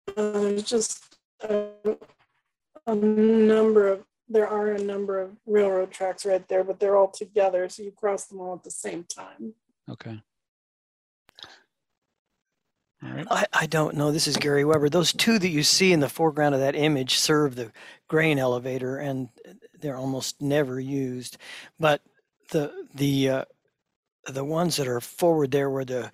Uh, there's just a, a number of there are a number of railroad tracks right there, but they're all together, so you cross them all at the same time. Okay. I, I don't know. This is Gary Weber. Those two that you see in the foreground of that image serve the grain elevator, and they're almost never used. But the the uh, the ones that are forward there, where the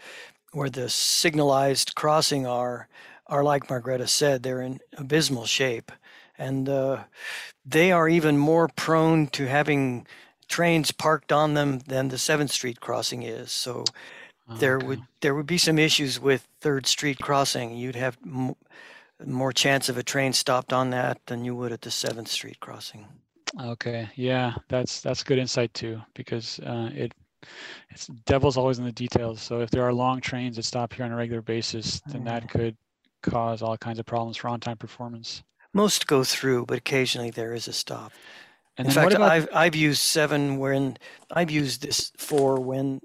where the signalized crossing are, are like Margreta said, they're in abysmal shape and uh, they are even more prone to having trains parked on them than the Seventh Street crossing is. So there would there would be some issues with Third Street crossing. You'd have m- more chance of a train stopped on that than you would at the Seventh Street crossing. Okay, yeah, that's that's good insight too because uh, it it's devil's always in the details. So if there are long trains that stop here on a regular basis, then that could cause all kinds of problems for on-time performance. Most go through, but occasionally there is a stop. And In fact, about I've I've used seven when I've used this four when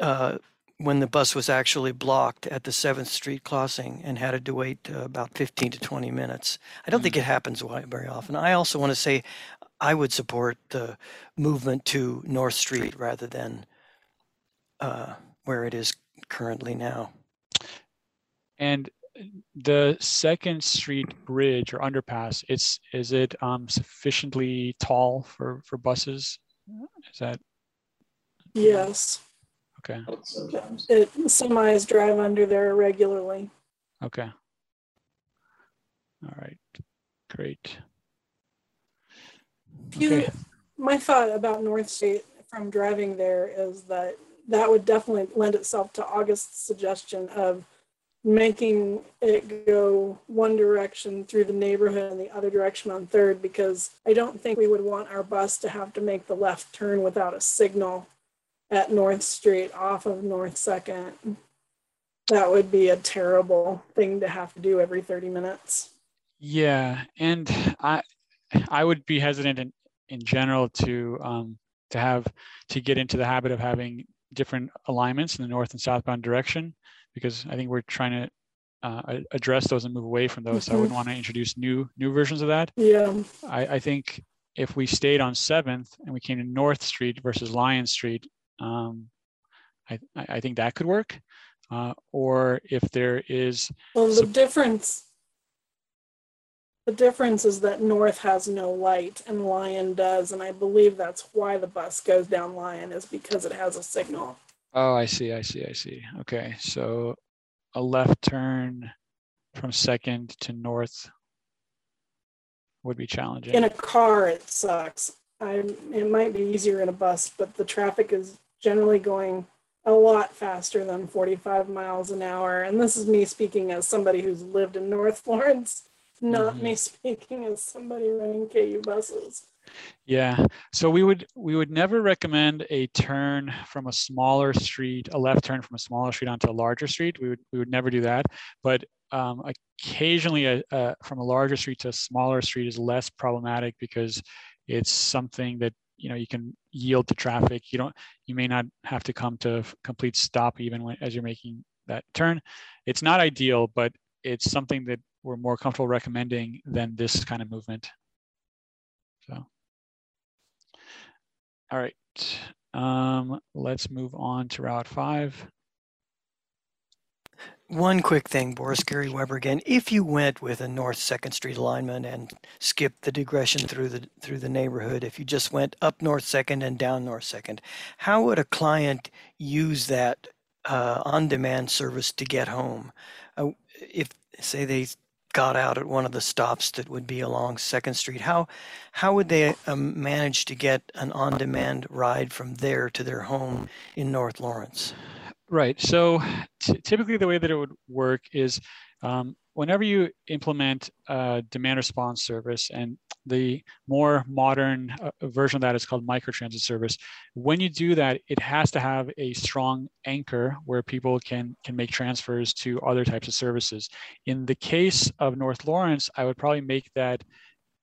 uh, when the bus was actually blocked at the Seventh Street crossing and had to wait uh, about 15 to 20 minutes. I don't think Mm. it happens very often. I also want to say I would support the movement to North Street rather than uh, where it is currently now. And the Second Street Bridge or underpass, it's is it um, sufficiently tall for for buses? Is that Yes, okay? it semis drive under there regularly. Okay. All right. Great. You, my thought about North State from driving there is that that would definitely lend itself to August's suggestion of making it go one direction through the neighborhood and the other direction on third because I don't think we would want our bus to have to make the left turn without a signal at North Street off of North Second. That would be a terrible thing to have to do every 30 minutes. Yeah, and I I would be hesitant in, in general to um, to have to get into the habit of having different alignments in the north and southbound direction because I think we're trying to uh, address those and move away from those. So I wouldn't want to introduce new new versions of that. Yeah. I, I think if we stayed on Seventh and we came to North Street versus Lyon Street, um, I, I think that could work. Uh, or if there is Well, the difference, the difference is that North has no light and Lyon does, and I believe that's why the bus goes down Lyon is because it has a signal. Oh, I see, I see, I see. Okay, so a left turn from second to north would be challenging. In a car, it sucks. I, it might be easier in a bus, but the traffic is generally going a lot faster than 45 miles an hour. And this is me speaking as somebody who's lived in North Lawrence, not Mhm. me speaking as somebody running KU buses. Yeah, so we would we would never recommend a turn from a smaller street, a left turn from a smaller street onto a larger street. We would we would never do that. But um, occasionally, a, a, from a larger street to a smaller street is less problematic because it's something that you know you can yield to traffic. You don't you may not have to come to complete stop even when as you're making that turn. It's not ideal, but it's something that we're more comfortable recommending than this kind of movement. So. All right, um, let's move on to Route 5. One quick thing, Boris Gary Weber again. If you went with a North Second Street alignment and skipped the digression through the through the neighborhood, if you just went up North Second and down North Second, how would a client use that uh, on-demand service to get home? Uh, if say they got out at one of the stops that would be along Second Street, how how would they um, manage to get an on-demand ride from there to their home in North Lawrence? Right. So t- typically, the way that it would work is um, whenever you implement a demand response service, and the more modern uh, version of that is called microtransit service. When you do that, it has to have a strong anchor where people can can make transfers to other types of services. In the case of North Lawrence, I would probably make that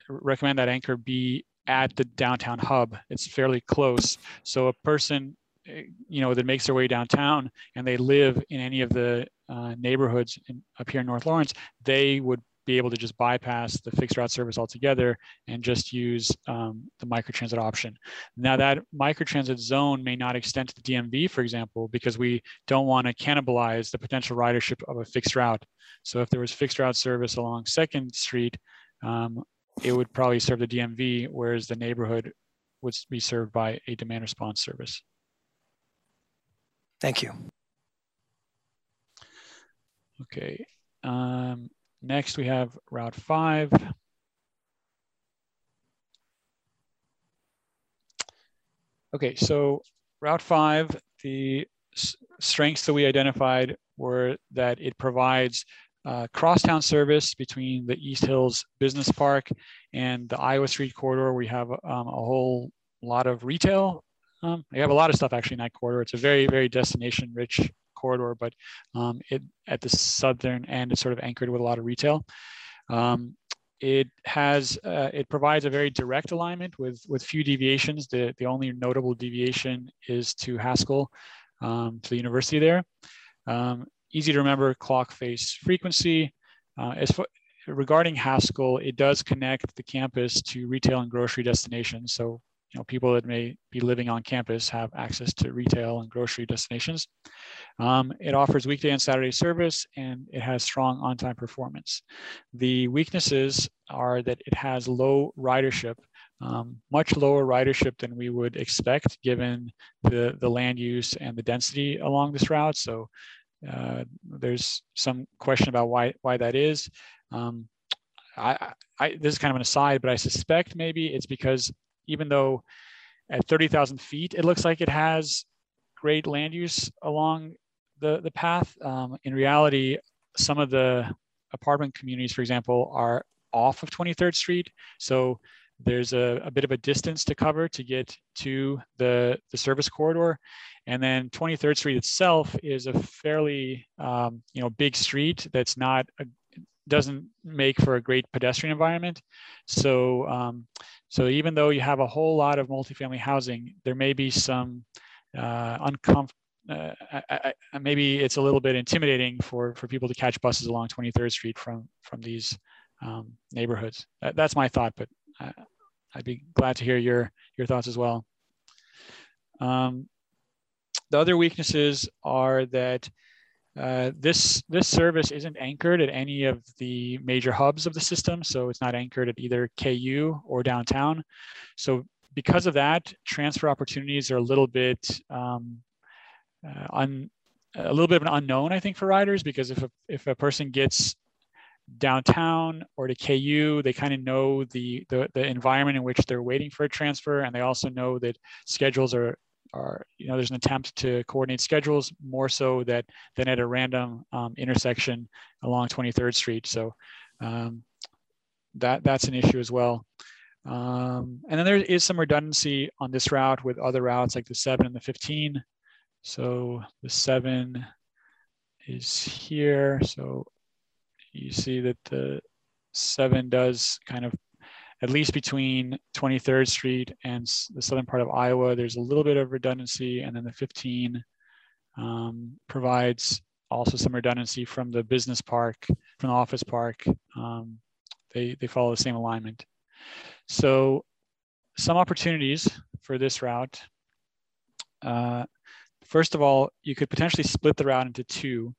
recommend that anchor be at the downtown hub. It's fairly close, so a person you know that makes their way downtown and they live in any of the uh, neighborhoods in, up here in North Lawrence, they would be able to just bypass the fixed route service altogether and just use um, the microtransit option. Now that microtransit zone may not extend to the DMV, for example, because we don't want to cannibalize the potential ridership of a fixed route. So if there was fixed route service along Second Street, um, it would probably serve the DMV, whereas the neighborhood would be served by a demand response service. Thank you. Okay. Um, next, we have Route 5. Okay, so Route 5, the strengths that we identified were that it provides uh, crosstown service between the East Hills Business Park and the Iowa Street corridor. We have um, a whole lot of retail Um, you have a lot of stuff actually in that corridor. It's a very, very destination rich corridor, but um, it at the southern end, it's sort of anchored with a lot of retail. Um, it has uh, it provides a very direct alignment with with few deviations. The the only notable deviation is to Haskell, um, to the university there. Um, easy to remember clock face frequency. Uh, as for, regarding Haskell, it does connect the campus to retail and grocery destinations. So know, people that may be living on campus have access to retail and grocery destinations. Um, it offers weekday and Saturday service and it has strong on-time performance. The weaknesses are that it has low ridership, um, much lower ridership than we would expect given the, the land use and the density along this route. So uh, there's some question about why, why that is. Um, I, I, this is kind of an aside, but I suspect maybe it's because even though at 30,000 feet, it looks like it has great land use along the, the path. Um, in reality, some of the apartment communities, for example, are off of 23rd Street. So there's a, a, bit of a distance to cover to get to the, the service corridor. And then 23rd Street itself is a fairly, um, you know, big street that's not, a, doesn't make for a great pedestrian environment. So um, so even though you have a whole lot of multifamily housing, there may be some uh, uncomfortable, uh, I, I, maybe it's a little bit intimidating for, for people to catch buses along 23rd Street from, from these um, neighborhoods. That, that's my thought, but I, I'd be glad to hear your, your thoughts as well. Um, the other weaknesses are that uh, this this service isn't anchored at any of the major hubs of the system, so it's not anchored at either KU or downtown. So because of that, transfer opportunities are a little bit um, uh, un, a little bit of an unknown, I think, for riders because if a, if a person gets downtown or to KU, they kind of know the, the the environment in which they're waiting for a transfer, and they also know that schedules are are, you know, there's an attempt to coordinate schedules more so that than at a random um, intersection along 23rd Street. So um, that that's an issue as well. Um, and then there is some redundancy on this route with other routes like the seven and the 15. So the seven is here. So you see that the seven does kind of at least between 23rd Street and the southern part of Iowa, there's a little bit of redundancy. And then the 15 um, provides also some redundancy from the business park, from the office park. Um, they, they follow the same alignment. So some opportunities for this route. Uh, first of all, you could potentially split the route into two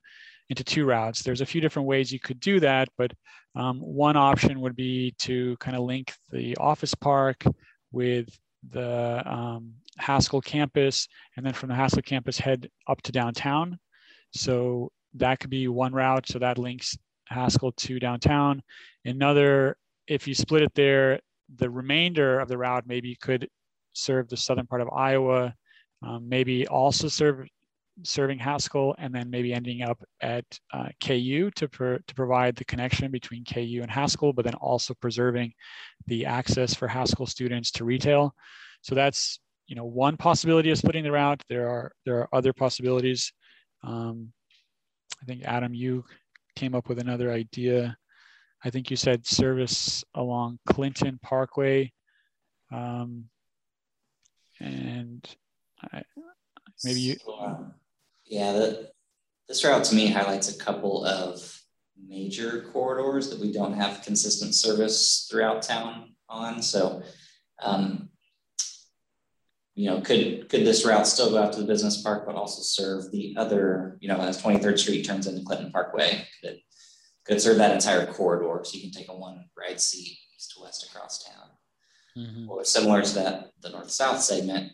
into two routes. There's a few different ways you could do that, but um, one option would be to kind of link the office park with the um, Haskell campus, and then from the Haskell campus head up to downtown. So that could be one route. So that links Haskell to downtown. Another, if you split it there, the remainder of the route maybe could serve the southern part of Iowa, um, maybe also serve serving Haskell and then maybe ending up at uh, KU to, to provide the connection between KU and Haskell, but then also preserving the access for Haskell students to retail. So that's you know one possibility of splitting the route. There are there are other possibilities. Um, I think Adam, you came up with another idea. I think you said service along Clinton Parkway. Um, and I, maybe you. Yeah, the, this route to me highlights a couple of major corridors that we don't have consistent service throughout town on. So, um, you know, could could this route still go out to the business park, but also serve the other, you know, as 23rd Street turns into Clinton Parkway? Could it, could it serve that entire corridor so you can take a one ride seat east to west across town? Mm-hmm. Or similar to that, the north south segment,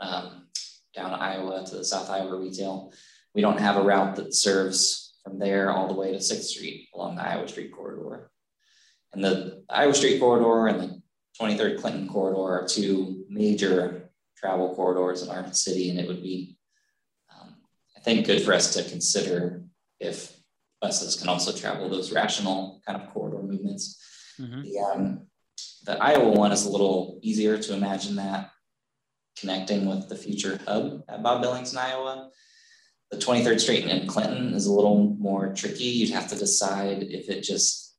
um, down to Iowa to the South Iowa retail. We don't have a route that serves from there all the way to 6th Street along the Iowa Street corridor. And the Iowa Street corridor and the 23rd Clinton corridor are two major travel corridors in our city, and it would be, um, I think, good for us to consider if buses can also travel those rational kind of corridor movements. Mm-hmm. The, um, the Iowa one is a little easier to imagine that connecting with the future hub at Bob Billings in Iowa. The 23rd Street in Clinton is a little more tricky. You'd have to decide if it just,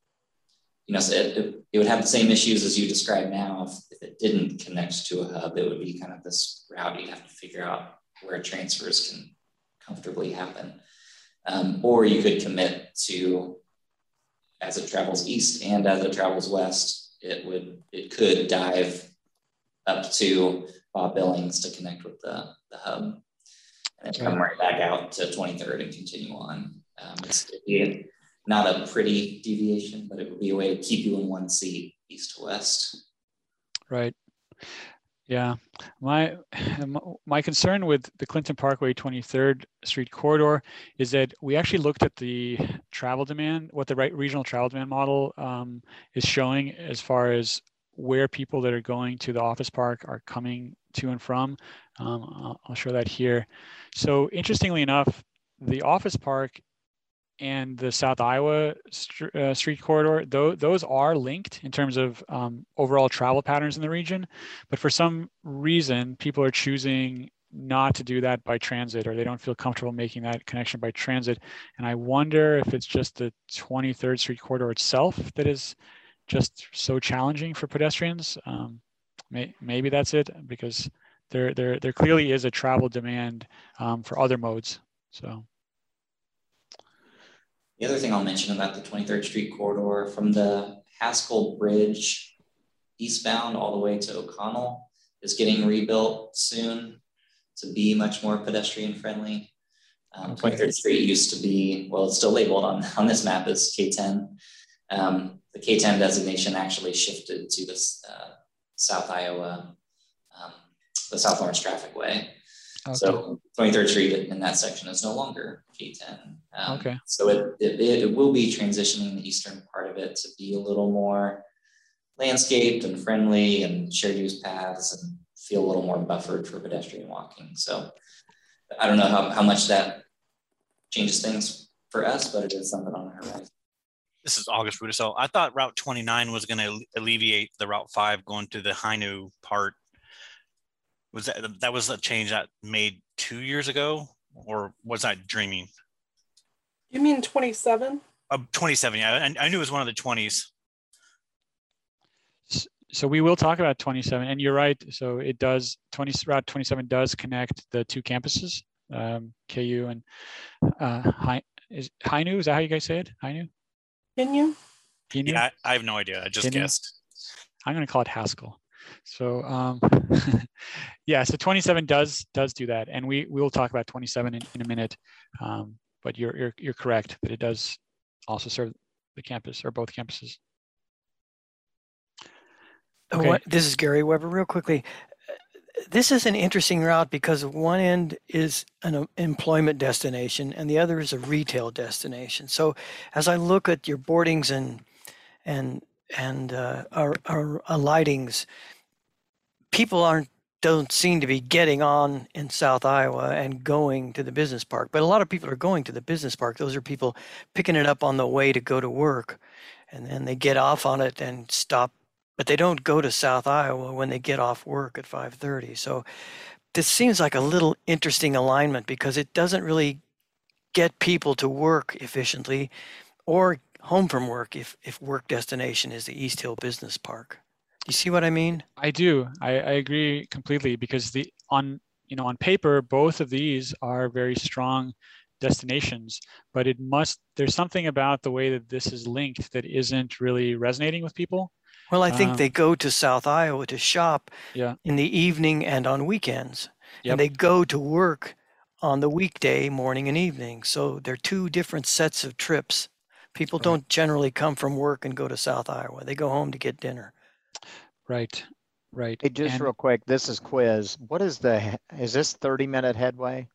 you know, it, it, it would have the same issues as you described now. If, if it didn't connect to a hub, it would be kind of this route you'd have to figure out where transfers can comfortably happen. Um, or you could commit to as it travels east and as it travels west, it would it could dive up to Bob Billings to connect with the, the hub and then come right back out to 23rd and continue on. Um, it's not a pretty deviation, but it would be a way to keep you in one seat east to west. Right. Yeah, my my concern with the Clinton Parkway 23rd Street corridor is that we actually looked at the travel demand, what the right regional travel demand model um, is showing as far as where people that are going to the office park are coming to and from. Um, I'll, I'll show that here. So interestingly enough, the office park and the South Iowa st uh, street corridor, th those are linked in terms of um, overall travel patterns in the region. But for some reason, people are choosing not to do that by transit or they don't feel comfortable making that connection by transit. And I wonder if it's just the 23rd Street corridor itself that is just so challenging for pedestrians. Um, may, maybe that's it because there, there, there clearly is a travel demand um, for other modes. So. The other thing I'll mention about the 23rd Street corridor from the Haskell Bridge eastbound all the way to O'Connell is getting rebuilt soon to be much more pedestrian friendly. Um, okay. 23rd Street used to be, well, it's still labeled on, on this map as K10. Um, the K10 designation actually shifted to this uh, South Iowa, um, the South Lawrence Traffic Way. Okay. So 23rd Street in that section is no longer K10. Um, okay. So it, it, it will be transitioning the eastern part of it to be a little more landscaped and friendly and shared use paths and feel a little more buffered for pedestrian walking. So I don't know how, how much that changes things for us, but it is something on the horizon. This is August Ruda. So I thought Route 29 was going to alleviate the Route 5 going to the Hainu part was that that was a change that made two years ago, or was I dreaming? You mean 27? Uh, 27, yeah. I, I knew it was one of the 20s. So we will talk about 27, and you're right. So it does 20 Route 27 does connect the two campuses, um, KU and uh, Hi, is Hainu. Is that how you guys say it? Hainu. Can you? Yeah, I, I, have no idea. I just guessed. I'm going to call it Haskell. So um, yeah, so 27 does does do that, and we we will talk about 27 in, in a minute. Um, but you're, you're you're correct that it does also serve the campus or both campuses. Oh, okay. What, this is Gary Weber. Real quickly, this is an interesting route because one end is an employment destination and the other is a retail destination. So as I look at your boardings and and and uh, our, our, our lightings, people aren't don't seem to be getting on in South Iowa and going to the business park. But a lot of people are going to the business park. Those are people picking it up on the way to go to work. And then they get off on it and stop. But they don't go to South Iowa when they get off work at 5:30. So this seems like a little interesting alignment because it doesn't really get people to work efficiently or home from work if, if work destination is the East Hill Business Park. You see what I mean? I do. I, I agree completely because the on you know on paper both of these are very strong destinations, but it must there's something about the way that this is linked that isn't really resonating with people. Well, I think um, they go to South Iowa to shop yeah. in the evening and on weekends. Yep. And they go to work on the weekday morning and evening. So they're two different sets of trips. People don't generally come from work and go to South Iowa. They go home to get dinner. Right, right. Hey, just and real quick, this is quiz. What is the, is this 30 minute headway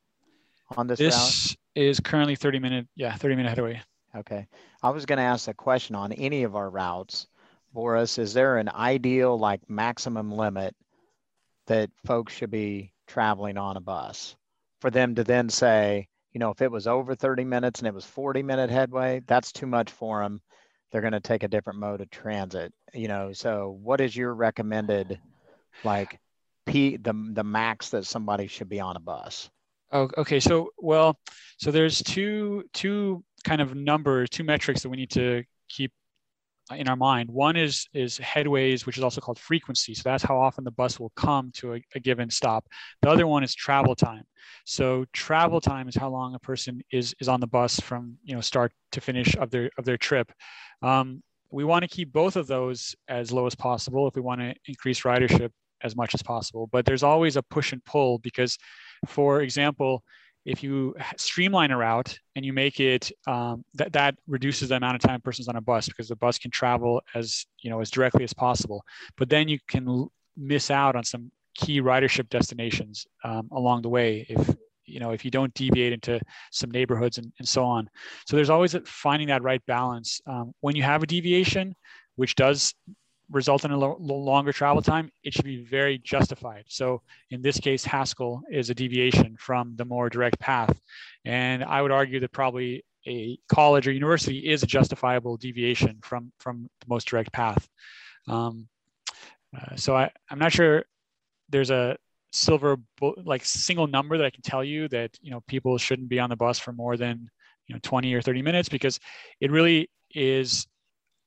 on this, this route? is currently 30 minute, yeah, 30 minute headway. Okay. I was going to ask a question on any of our routes. Boris, is there an ideal like maximum limit that folks should be traveling on a bus for them to then say, you know, if it was over 30 minutes and it was 40 minute headway, that's too much for them they're going to take a different mode of transit you know so what is your recommended like p the the max that somebody should be on a bus? Oh, okay. So, well, so there's two two kind of numbers, two metrics that we need to keep in our mind. One is is headways, which is also called frequency. So that's how often the bus will come to a, a, given stop. The other one is travel time. So travel time is how long a person is is on the bus from you know start to finish of their of their trip. Um, we want to keep both of those as low as possible if we want to increase ridership as much as possible. But there's always a push and pull because, for example, if you streamline a route and you make it um, that that reduces the amount of time person's on a bus because the bus can travel as you know as directly as possible. But then you can l- miss out on some key ridership destinations um, along the way if you know if you don't deviate into some neighborhoods and, and so on. So there's always finding that right balance. Um, when you have a deviation which does result in a lo- longer travel time, it should be very justified. So in this case, Haskell is a deviation from the more direct path. And I would argue that probably a college or university is a justifiable deviation from, from the most direct path. Um, uh, so I, I'm not sure there's a silver like single number that I can tell you that you know people shouldn't be on the bus for more than you know 20 or 30 minutes because it really is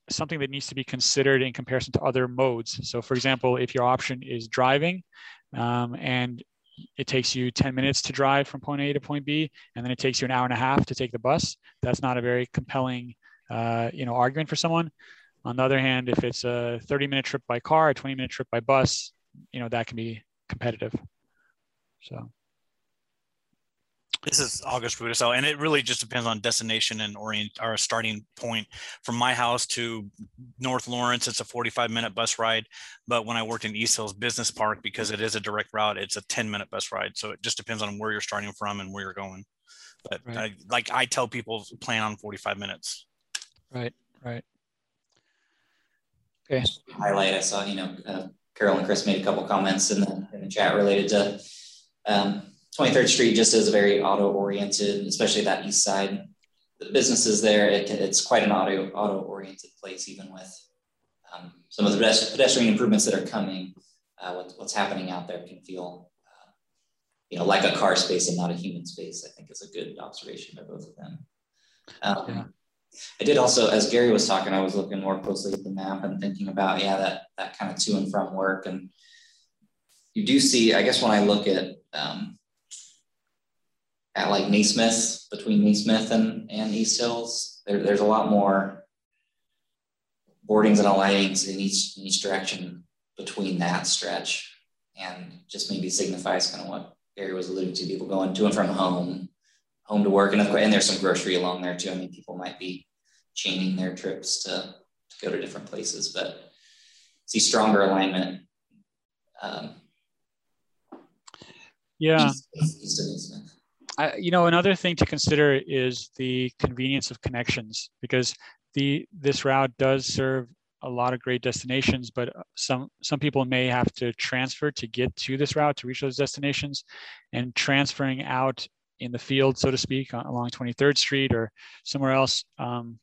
something that needs to be considered in comparison to other modes. So for example, if your option is driving um, and it takes you 10 minutes to drive from point A to point B, and then it takes you an hour and a half to take the bus, that's not a very compelling uh, you know, argument for someone. On the other hand, if it's a 30 minute trip by car, a 20 minute trip by bus, you know, that can be competitive. So. This is August Rudiso, and it really just depends on destination and orient our starting point. From my house to North Lawrence, it's a 45 minute bus ride. But when I worked in East Hills Business Park, because it is a direct route, it's a 10 minute bus ride. So it just depends on where you're starting from and where you're going. But right. I, like I tell people, plan on 45 minutes. Right, right. Okay. Highlight. I saw, you know, uh, Carol and Chris made a couple comments in the, in the chat related to um, 23rd Street just is very auto oriented, especially that east side. The businesses there, it, it's quite an auto auto oriented place, even with um, some of the pedestrian improvements that are coming. Uh, what, what's happening out there can feel, uh, you know, like a car space and not a human space. I think is a good observation by both of them. Um, yeah. I did also, as Gary was talking, I was looking more closely at the map and thinking about, yeah, that that kind of to and from work. And you do see, I guess, when I look at um, at like Naismith, between Naismith and, and East Hills, there, there's a lot more boardings and alightings in each in each direction between that stretch. And just maybe signifies kind of what Gary was alluding to, people going to and from home, home to work. And of course, and there's some grocery along there too. I mean, people might be chaining their trips to, to go to different places, but see stronger alignment. Um, yeah. East, east Naismith. I, you know, another thing to consider is the convenience of connections because the this route does serve a lot of great destinations, but uh, some some people may have to transfer to get to this route to reach those destinations, and transferring out in the field, so to speak, along 23rd Street or somewhere else, um,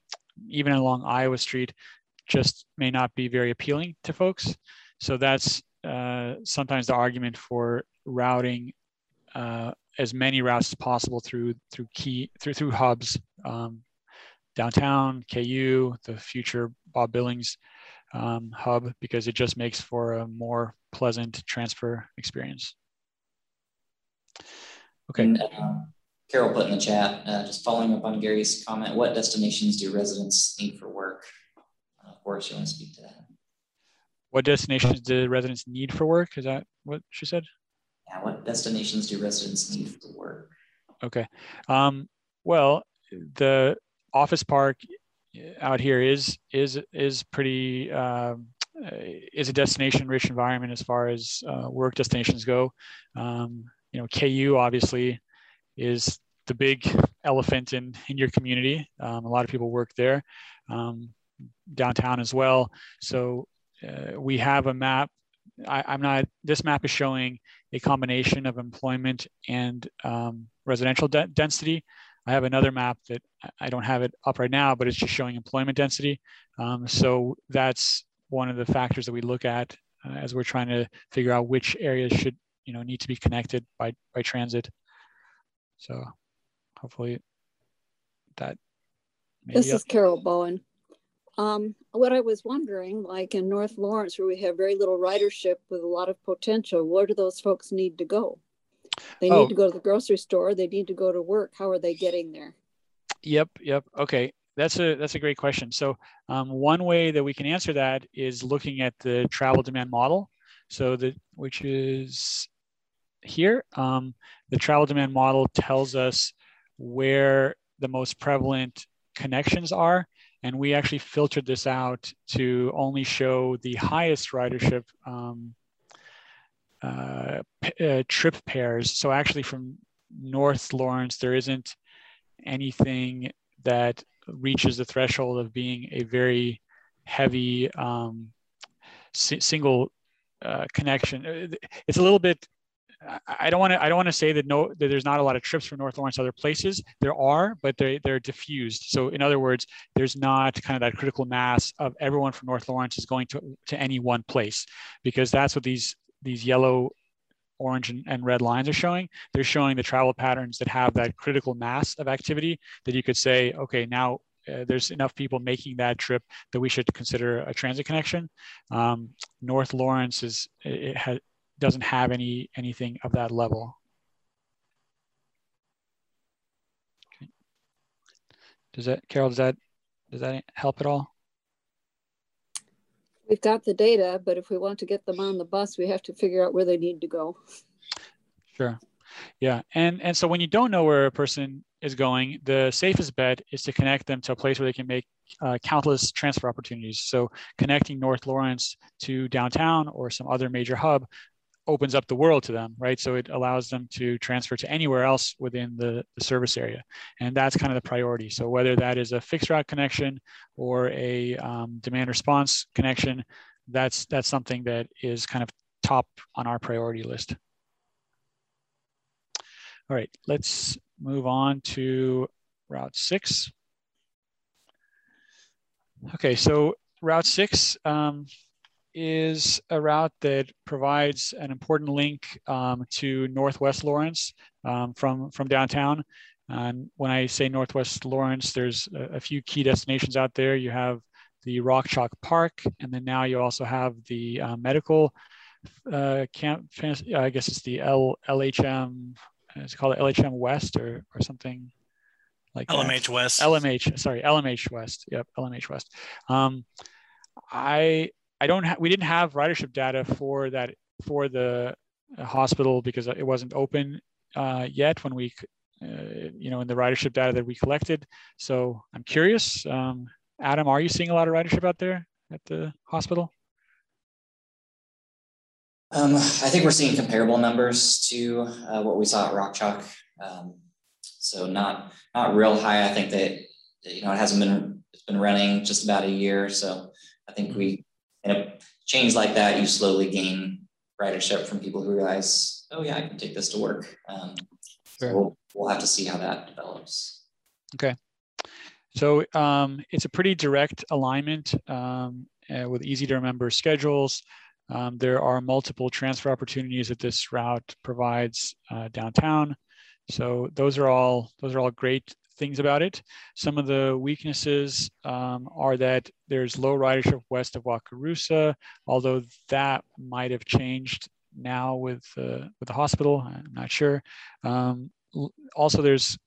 even along Iowa Street, just may not be very appealing to folks. So that's uh, sometimes the argument for routing uh, as many routes as possible through through key through through hubs, um, downtown, KU, the future Bob Billings um, hub, because it just makes for a more pleasant transfer experience. Okay. And, uh, Carol put in the chat, uh, just following up on Gary's comment, what destinations do residents need for work? Uh, of course, you want to speak to that. What destinations do residents need for work? Is that what she said? Yeah, what destinations do residents need for work? Okay. Um, well, the office park out here is is is pretty um, is a destination rich environment as far as uh, work destinations go. Um, you know, KU obviously is the big elephant in in your community. Um, a lot of people work there, um, downtown as well. So uh, we have a map. I, am not. This map is showing a combination of employment and um, residential de density. I have another map that I don't have it up right now, but it's just showing employment density. Um, so that's one of the factors that we look at uh, as we're trying to figure out which areas should you know need to be connected by by transit. So hopefully that. This is Carol Bowen. Um, what I was wondering, like in North Lawrence, where we have very little ridership with a lot of potential, where do those folks need to go? They Oh. need to go to the grocery store. They need to go to work. How are they getting there? Yep, yep. Okay, that's a that's a great question. So um, one way that we can answer that is looking at the travel demand model. So that which is here. Um, the travel demand model tells us where the most prevalent connections are, and we actually filtered this out to only show the highest ridership um, uh, uh, trip pairs. So actually, from North Lawrence, there isn't anything that reaches the threshold of being a very heavy um, si- single uh, connection. Uh, It's a little bit. I- don't want to. I don't want to say that no, that there's not a lot of trips from North Lawrence to other places. There are, but they they're diffused. So in other words, there's not kind of that critical mass of everyone from North Lawrence is going to to any one place, because that's what these these yellow orange and, and red lines are showing they're showing the travel patterns that have that critical mass of activity that you could say okay now uh, there's enough people making that trip that we should consider a transit connection um, north lawrence is it ha- doesn't have any anything of that level Okay. does that carol does that does that help at all We've got the data, but if we want to get them on the bus, we have to figure out where they need to go. Sure. Yeah. And and so when you don't know where a person is going, the safest bet is to connect them to a place where they can make uh, countless transfer opportunities. So connecting North Lawrence to downtown or some other major hub opens up the world to them, right? So it allows them to transfer to anywhere else within the, the service area. And that's kind of the priority. So whether that is a fixed route connection or a um, demand response connection, that's that's something that is kind of top on our priority list. All right, let's move on to Route 6. Okay, so Route 6 um, is a route that provides an important link um, to Northwest Lawrence um, from, from downtown. And when I say Northwest Lawrence, there's a, a few key destinations out there. You have the Rock Chalk Park, and then now you also have the uh, medical uh, camp. I guess it's the L, LHM it's called LHM West or or something like that. West. LMH, sorry, LMH West. Yep, LMH West. Um, I I don't have we didn't have ridership data for that for the hospital because it wasn't open uh, yet when we uh, you know in the ridership data that we collected. So I'm curious, um, Adam, are you seeing a lot of ridership out there at the hospital? Um, I think we're seeing comparable numbers to uh, what we saw at Rock Chalk. Um, so not not real high. I think that you know it hasn't been it's been running just about a year. So I think we in a change like that, you slowly gain ridership from people who realize, oh yeah, I can take this to work. Um, Sure. so we'll, we'll have to see how that develops. Okay. So um, it's a pretty direct alignment um, uh, with easy to remember schedules. Um, there are multiple transfer opportunities that this route provides uh, downtown. So those are all those are all great things about it. Some of the weaknesses um, are that there's low ridership west of Wakarusa, although that might have changed now with uh, with the hospital. I'm not sure. Um, also, there's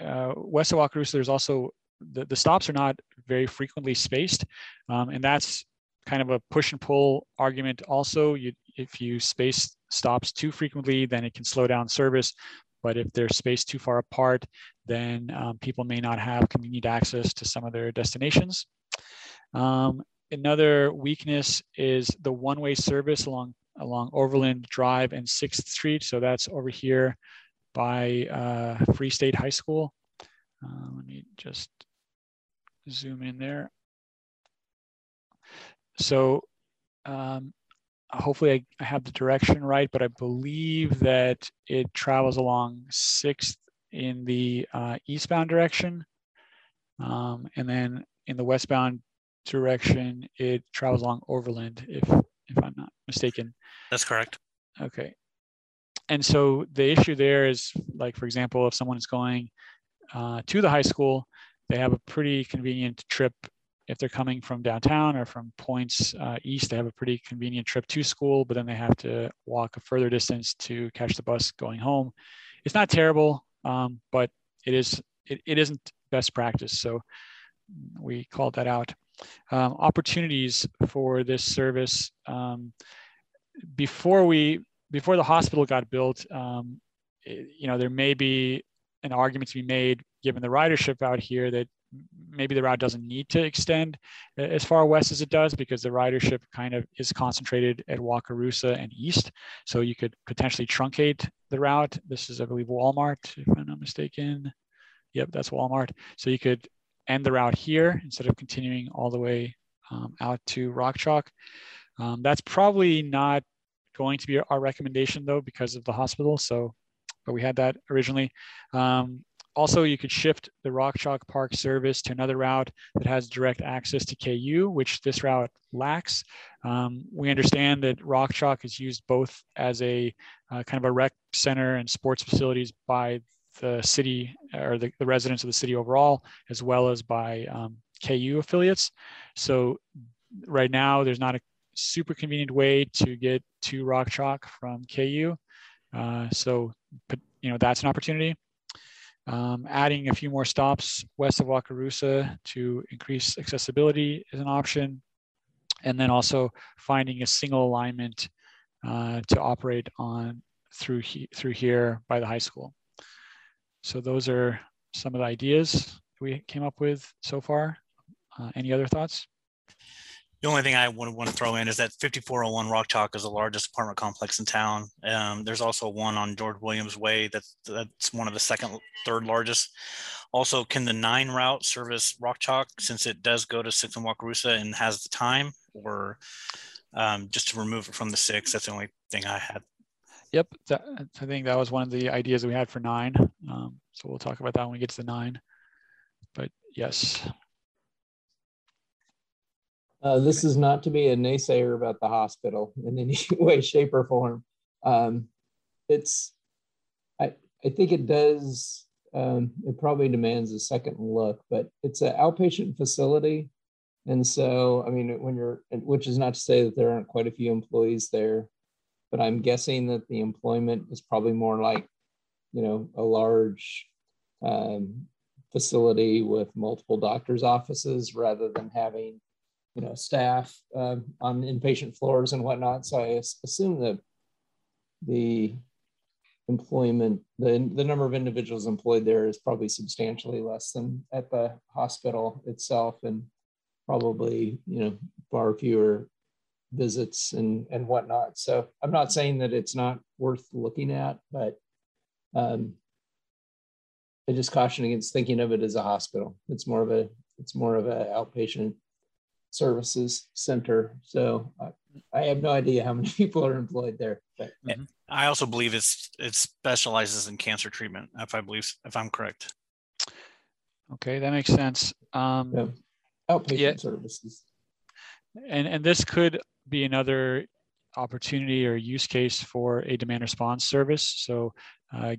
uh, west of Wakarusa. There's also the, the stops are not very frequently spaced, um, and that's kind of a push and pull argument. Also, you, if you space stops too frequently, then it can slow down service. But if they're spaced too far apart, then um, people may not have convenient access to some of their destinations. Um, another weakness is the one-way service along along Overland Drive and Sixth Street. So that's over here by uh, Free State High School. Uh, let me just zoom in there. So um, hopefully I, I, have the direction right, but I believe that it travels along 6th in the uh, eastbound direction. Um, and then in the westbound direction, it travels along Overland, if, if I'm not mistaken. That's correct. Okay. And so the issue there is like, for example, if someone is going uh, to the high school, they have a pretty convenient trip. If they're coming from downtown or from points uh, east, they have a pretty convenient trip to school, but then they have to walk a further distance to catch the bus going home. It's not terrible, um, but it is it, it isn't best practice. So we called that out. Um, opportunities for this service um, before we before the hospital got built, um, it, you know, there may be an argument to be made given the ridership out here that maybe the route doesn't need to extend as far west as it does because the ridership kind of is concentrated at Wakarusa and east. So you could potentially truncate the route. This is, I believe, Walmart, if I'm not mistaken. Yep, that's Walmart. So you could end the route here instead of continuing all the way um, out to Rock Chalk. Um, that's probably not going to be our recommendation though because of the hospital. So, but we had that originally. Um, also, you could shift the Rock Chalk Park service to another route that has direct access to KU, which this route lacks. Um, we understand that Rock Chalk is used both as a uh, kind of a rec center and sports facilities by the city or the, the residents of the city overall, as well as by um, KU affiliates. So right now, there's not a super convenient way to get to Rock Chalk from KU. Uh, so, you know, that's an opportunity. Um, adding a few more stops west of Wakarusa to increase accessibility is an option. And then also finding a single alignment uh, to operate on through, he, through here by the high school. So those are some of the ideas we came up with so far. Uh, any other thoughts? The only thing I would want to throw in is that 5401 Rock Chalk is the largest apartment complex in town. Um, there's also one on George Williams Way that's that's one of the second, third largest. Also, can the nine route service Rock Chalk since it does go to six and Wakarusa and has the time, or um, just to remove it from the six? That's the only thing I had. Yep, that, I think that was one of the ideas we had for nine. Um, so we'll talk about that when we get to the nine. But yes. Uh, this is not to be a naysayer about the hospital in any way, shape, or form. Um, it's, I, I think it does, um, it probably demands a second look, but it's an outpatient facility. And so, I mean, when you're, which is not to say that there aren't quite a few employees there, but I'm guessing that the employment is probably more like, you know, a large um, facility with multiple doctors' offices rather than having you know, staff uh, on inpatient floors and whatnot. So I assume that the employment, the, the number of individuals employed there is probably substantially less than at the hospital itself and probably, you know, far fewer visits and, and whatnot. So I'm not saying that it's not worth looking at, but um, I just caution against thinking of it as a hospital. It's more of a, it's more of a outpatient services center. So I, I have no idea how many people are employed there. But. Mm-hmm. I also believe it's it specializes in cancer treatment. If I believe if I'm correct. Okay, that makes sense. Um, yeah. Outpatient yeah. services. And and this could be another opportunity or use case for a demand response service. So uh,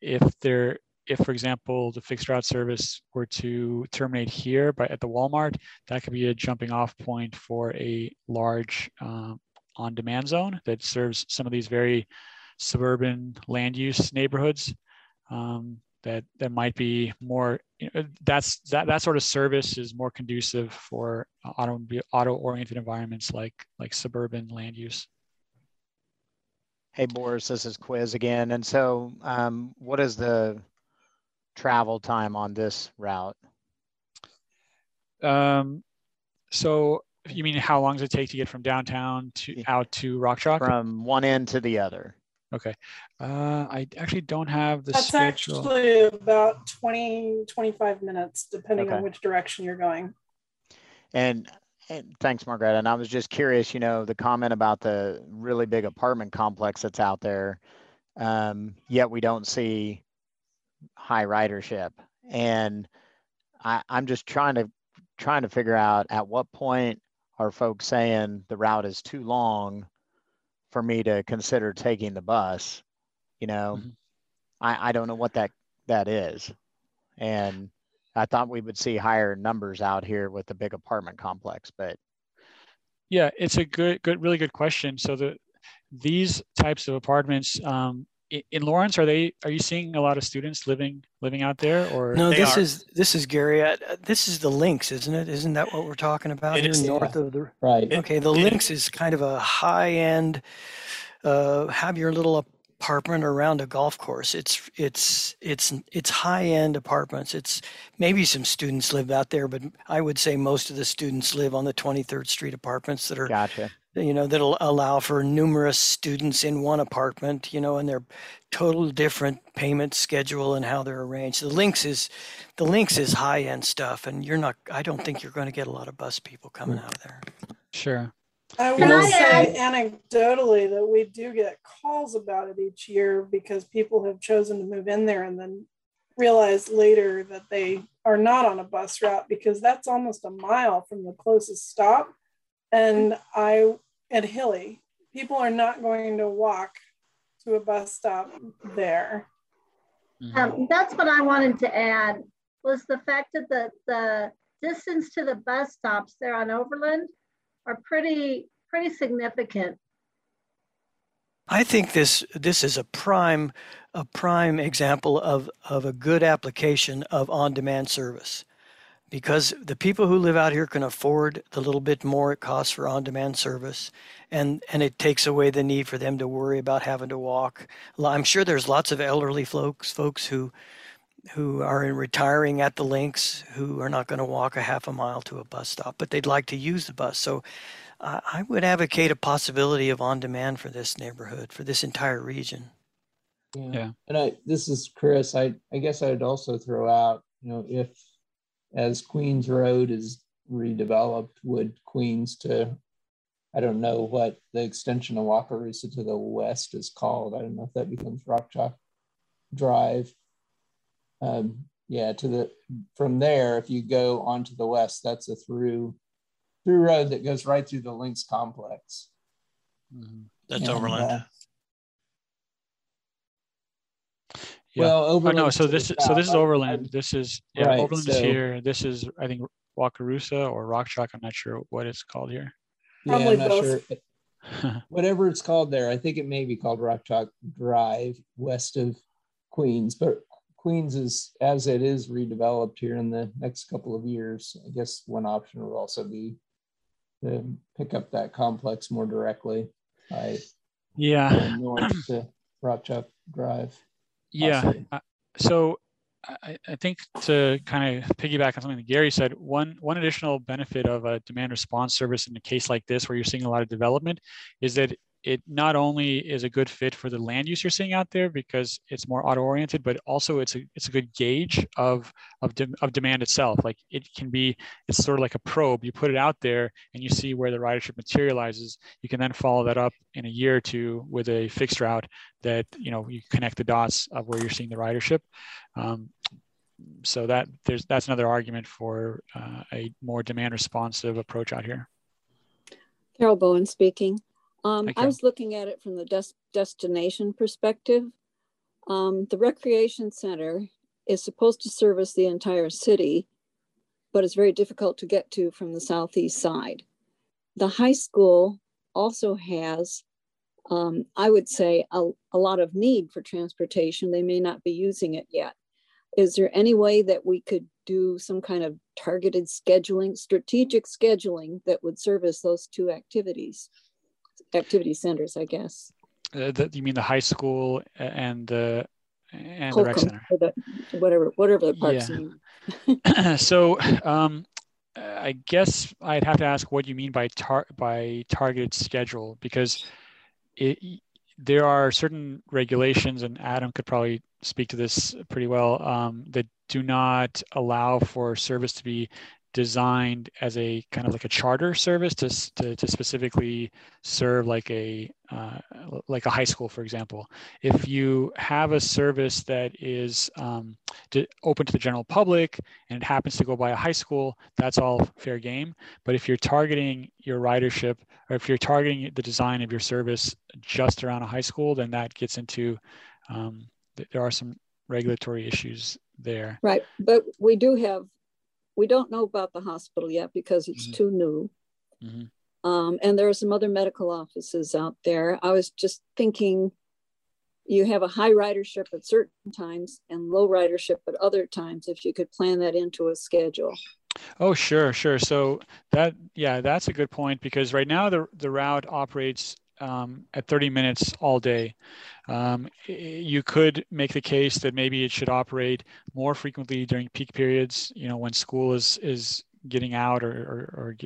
if there if, for example, the fixed route service were to terminate here by at the Walmart, that could be a jumping off point for a large uh, on-demand zone that serves some of these very suburban land use neighborhoods um, that that might be more. You know, that's that that sort of service is more conducive for auto auto-oriented environments like like suburban land use. Hey Boris, this is Quiz again. And so, um, what is the travel time on this route? Um, so you mean how long does it take to get from downtown to out to Rock Chalk? From one end to the other. Okay. Uh, I actually don't have the That's schedule. actually about 20, 25 minutes, depending Okay. on which direction you're going. And, and thanks, Margaret. And I was just curious, you know, the comment about the really big apartment complex that's out there. Um, yet we don't see high ridership. And I, I'm just trying to trying to figure out at what point are folks saying the route is too long for me to consider taking the bus. You know, Mhm. I, I don't know what that, that is. And I thought we would see higher numbers out here with the big apartment complex, but Yeah, it's a good, good, really good question. So the these types of apartments um, in Lawrence, are they? Are you seeing a lot of students living living out there, or No, this are. is this is Gary. Uh, uh, This is the links, isn't it? Isn't that what we're talking about It here is. north of the? Right. Okay, the it- links is kind of a high end. Uh, have your little apartment around a golf course. It's it's it's it's high end apartments. It's maybe some students live out there, but I would say most of the students live on the 23rd Street apartments that are gotcha. you know that'll allow for numerous students in one apartment you know and their total different payment schedule and how they're arranged the links is the links is high end stuff and you're not i don't think you're going to get a lot of bus people coming hmm. out of there sure? I will I say anecdotally that we do get calls about it each year because people have chosen to move in there and then realize later that they are not on a bus route because that's almost a mile from the closest stop. And I, at Hilly, people are not going to walk to a bus stop there. Um, that's what I wanted to add was the fact that the, the distance to the bus stops there on Overland are pretty, pretty significant. i think this this is a prime a prime example of of a good application of on demand service because the people who live out here can afford the little bit more it costs for on demand service and and it takes away the need for them to worry about having to walk i'm sure there's lots of elderly folks folks who who are in retiring at the links who are not going to walk a half a mile to a bus stop but they'd like to use the bus so I I would advocate a possibility of on demand for this neighborhood for this entire region Yeah. And I, this is Chris. I, I guess I'd also throw out, you know, if as Queens Road is redeveloped, would Queens to, I don't know what the extension of Wakarusa to the west is called. I don't know if that becomes Rock Chalk Drive. Um, yeah, to the from there, if you go onto the west, that's a through through road that goes right through the Links complex. Mhm. That's And, Overland. uh, Yeah. Well, Oh, Overland. no, so this is so this is I- I- Overland. This is yeah, Right, Overland is here. This is I think Wakarusa or Rock Chalk. I'm not sure what it's called here. Yeah, Probably I'm not both. sure. Whatever it's called there, I think it may be called Rock Chalk Drive west of Queens, but Queens is, as it is redeveloped here in the next couple of years, I guess one option would also be to pick up that complex more directly by yeah. north to Chalk Drive. Yeah. uh, So I, I think to kind of piggyback on something that Gary said, one one additional benefit of a demand response service in a case like this, where you're seeing a lot of development, is that it not only is a good fit for the land use you're seeing out there because it's more auto oriented, but also it's a it's a good gauge of of, de- of demand itself. Like it can be, it's sort of like a probe. You put it out there and you see where the ridership materializes. You can then follow that up in a year or two with a fixed route that you know you connect the dots of where you're seeing the ridership. Um, so that there's that's another argument for uh, a more demand responsive approach out here. Carol Bowen speaking. Um, I was looking at it from the des- destination perspective. Um, the recreation center is supposed to service the entire city, but it's very difficult to get to from the southeast side. The high school also has, um, I would say, a, a lot of need for transportation. They may not be using it yet. Is there any way that we could do some kind of targeted scheduling, strategic scheduling that would service those two activities? Activity centers, I guess. Uh, the, you mean the high school and the and the rec center? the- Whatever, whatever the parks Yeah. so um, I guess I'd have to ask what you mean by tar- by targeted schedule because it, there are certain regulations, and Adam could probably speak to this pretty well, um, that do not allow for service to be designed as a kind of like a charter service to, to, to specifically serve like a uh, like a high school, for example. If you have a service that is um, to, open to the general public and it happens to go by a high school, that's all fair game. But if you're targeting your ridership or if you're targeting the design of your service just around a high school, then that gets into, um, there are some regulatory issues there. Right, but we do have, we don't know about the hospital yet because it's mm -hmm. too new. Mm -hmm. Um, and there are some other medical offices out there. I was just thinking you have a high ridership at certain times and low ridership at other times if you could plan that into a schedule. Oh, sure, sure. So that, yeah, that's a good point because right now the, the route operates um, at 30 minutes all day. Um, you could make the case that maybe it should operate more frequently during peak periods, you know, when school is, is getting out or, or, or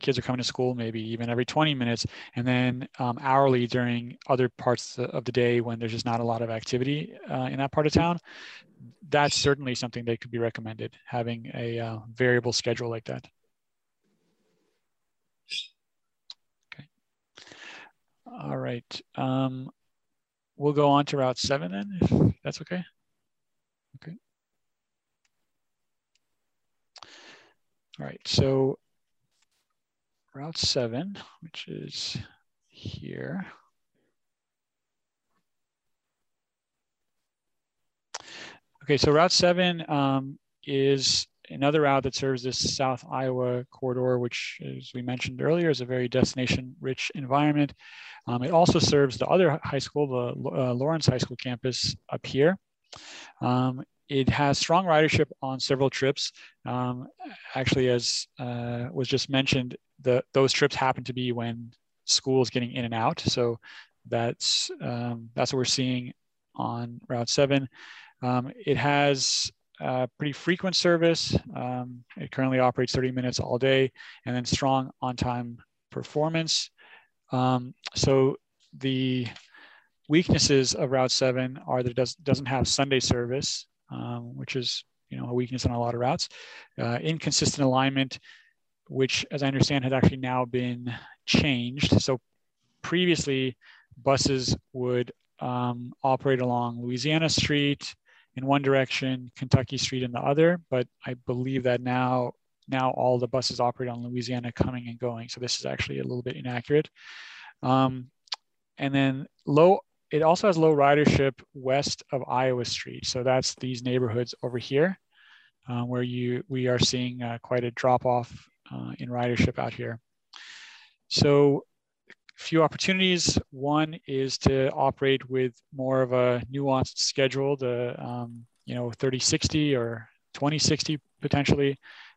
kids are coming to school maybe even every 20 minutes and then um, hourly during other parts of the day when there's just not a lot of activity uh, in that part of town that's certainly something that could be recommended having a uh, variable schedule like that all right um, we'll go on to route 7 then if that's okay okay All right, so Route 7, which is here. Okay, so Route 7 um, is another route that serves this South Iowa corridor, which, as we mentioned earlier, is a very destination-rich environment. Um, it also serves the other high school, the uh, Lawrence High School campus up here. Um, it has strong ridership on several trips. Um, actually, as uh, was just mentioned, the, those trips happen to be when school is getting in and out. So that's, um, that's what we're seeing on Route 7. Um, it has a pretty frequent service. Um, it currently operates 30 minutes all day and then strong on-time performance. Um, so the weaknesses of Route 7 are that it does, doesn't have Sunday service um, which is you know a weakness on a lot of routes. Uh, inconsistent alignment, which as I understand has actually now been changed. So previously buses would um, operate along Louisiana Street in one direction, Kentucky Street in the other, but I believe that now now all the buses operate on Louisiana coming and going. So this is actually a little bit inaccurate. Um, and then low it also has low ridership west of Iowa Street. So that's these neighborhoods over here uh, where you we are seeing uh, quite a drop off uh, in ridership out here. So few opportunities. One is to operate with more of a nuanced schedule, the um, you know 3060 or 2060 potentially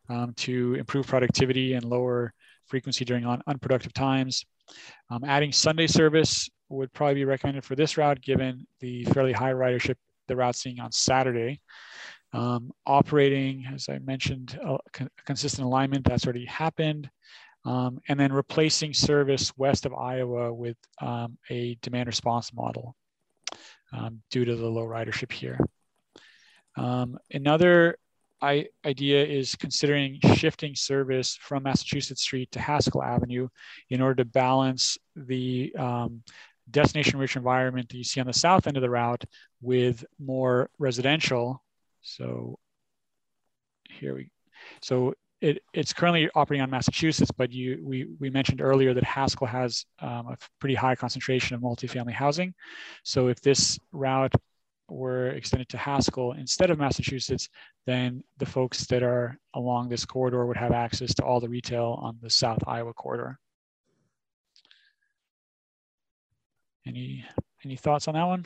um, to improve productivity and lower frequency during un unproductive times. Um, adding Sunday service would probably be recommended for this route given the fairly high ridership the route seeing on Saturday. Um, operating, as I mentioned, a, con consistent alignment that's already happened. Um, and then replacing service west of Iowa with um, a demand response model um, due to the low ridership here. Um, another I, idea is considering shifting service from Massachusetts Street to Haskell Avenue in order to balance the um, destination rich environment that you see on the south end of the route with more residential. So here we, so it, it's currently operating on Massachusetts, but you, we, we mentioned earlier that Haskell has um, a pretty high concentration of multifamily housing. So if this route were extended to Haskell instead of Massachusetts, then the folks that are along this corridor would have access to all the retail on the South Iowa corridor. Any any thoughts on that one?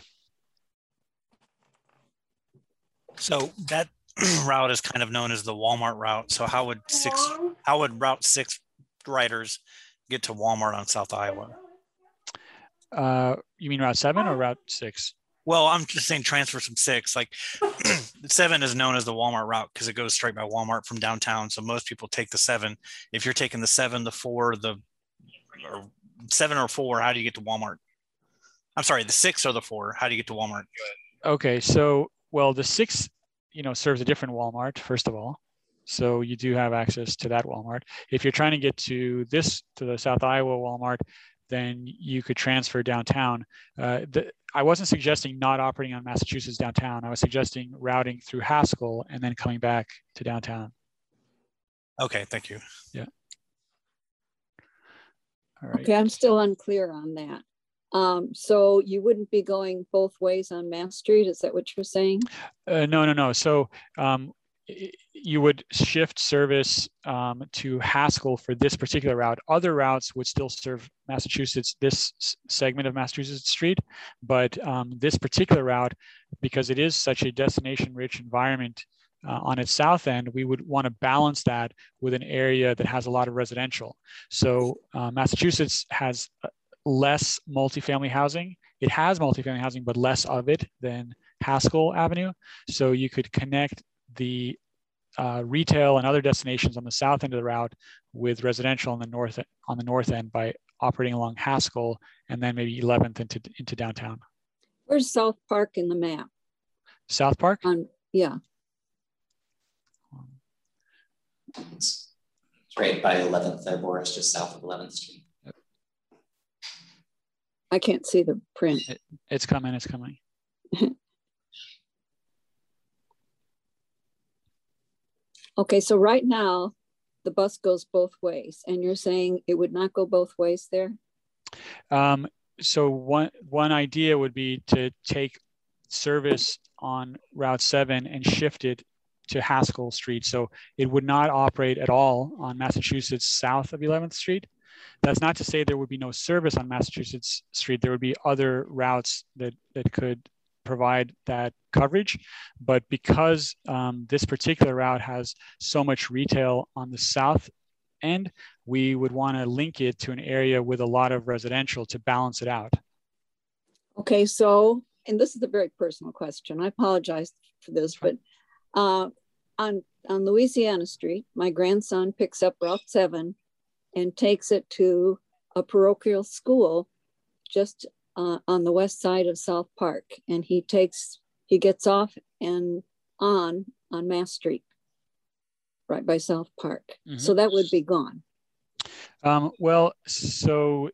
So that route is kind of known as the Walmart route. So how would six how would Route Six riders get to Walmart on South Iowa? Uh, you mean Route Seven or Route Six? Well, I'm just saying transfer from six. Like seven is known as the Walmart route because it goes straight by Walmart from downtown. So most people take the seven. If you're taking the seven, the four, the or seven or four, how do you get to Walmart? I'm sorry, the six or the four. How do you get to Walmart? Okay, so well, the six, you know, serves a different Walmart. First of all, so you do have access to that Walmart. If you're trying to get to this to the South Iowa Walmart, then you could transfer downtown. Uh, the, I wasn't suggesting not operating on Massachusetts downtown. I was suggesting routing through Haskell and then coming back to downtown. Okay, thank you. Yeah. All right. Okay, I'm still unclear on that. Um, so you wouldn't be going both ways on Mass Street? Is that what you're saying? Uh, no, no, no. So um, you would shift service um, to Haskell for this particular route. Other routes would still serve Massachusetts, this segment of Massachusetts Street, but um, this particular route, because it is such a destination-rich environment uh, on its south end, we would want to balance that with an area that has a lot of residential. So uh, Massachusetts has uh, less multifamily housing. It has multifamily housing, but less of it than Haskell Avenue. So you could connect the uh, retail and other destinations on the south end of the route with residential on the north on the north end by operating along Haskell and then maybe 11th into into downtown. Where's South Park in the map? South Park? On yeah. It's, it's right by 11th there, Boris, just south of 11th Street. I can't see the print. It, it's coming, it's coming. okay, so right now the bus goes both ways and you're saying it would not go both ways there? Um, so one, one idea would be to take service on Route 7 and shift it to Haskell Street. So it would not operate at all on Massachusetts south of 11th Street. That's not to say there would be no service on Massachusetts Street. There would be other routes that, that could provide that coverage. But because um, this particular route has so much retail on the south end, we would want to link it to an area with a lot of residential to balance it out. Okay, so, and this is a very personal question. I apologize for this, but uh, on, on Louisiana Street, my grandson picks up Route 7 and takes it to a parochial school just uh, on the west side of South Park. And he takes, he gets off and on on Mass Street, right by South Park. Mm-hmm. So that would be gone. Um, well, so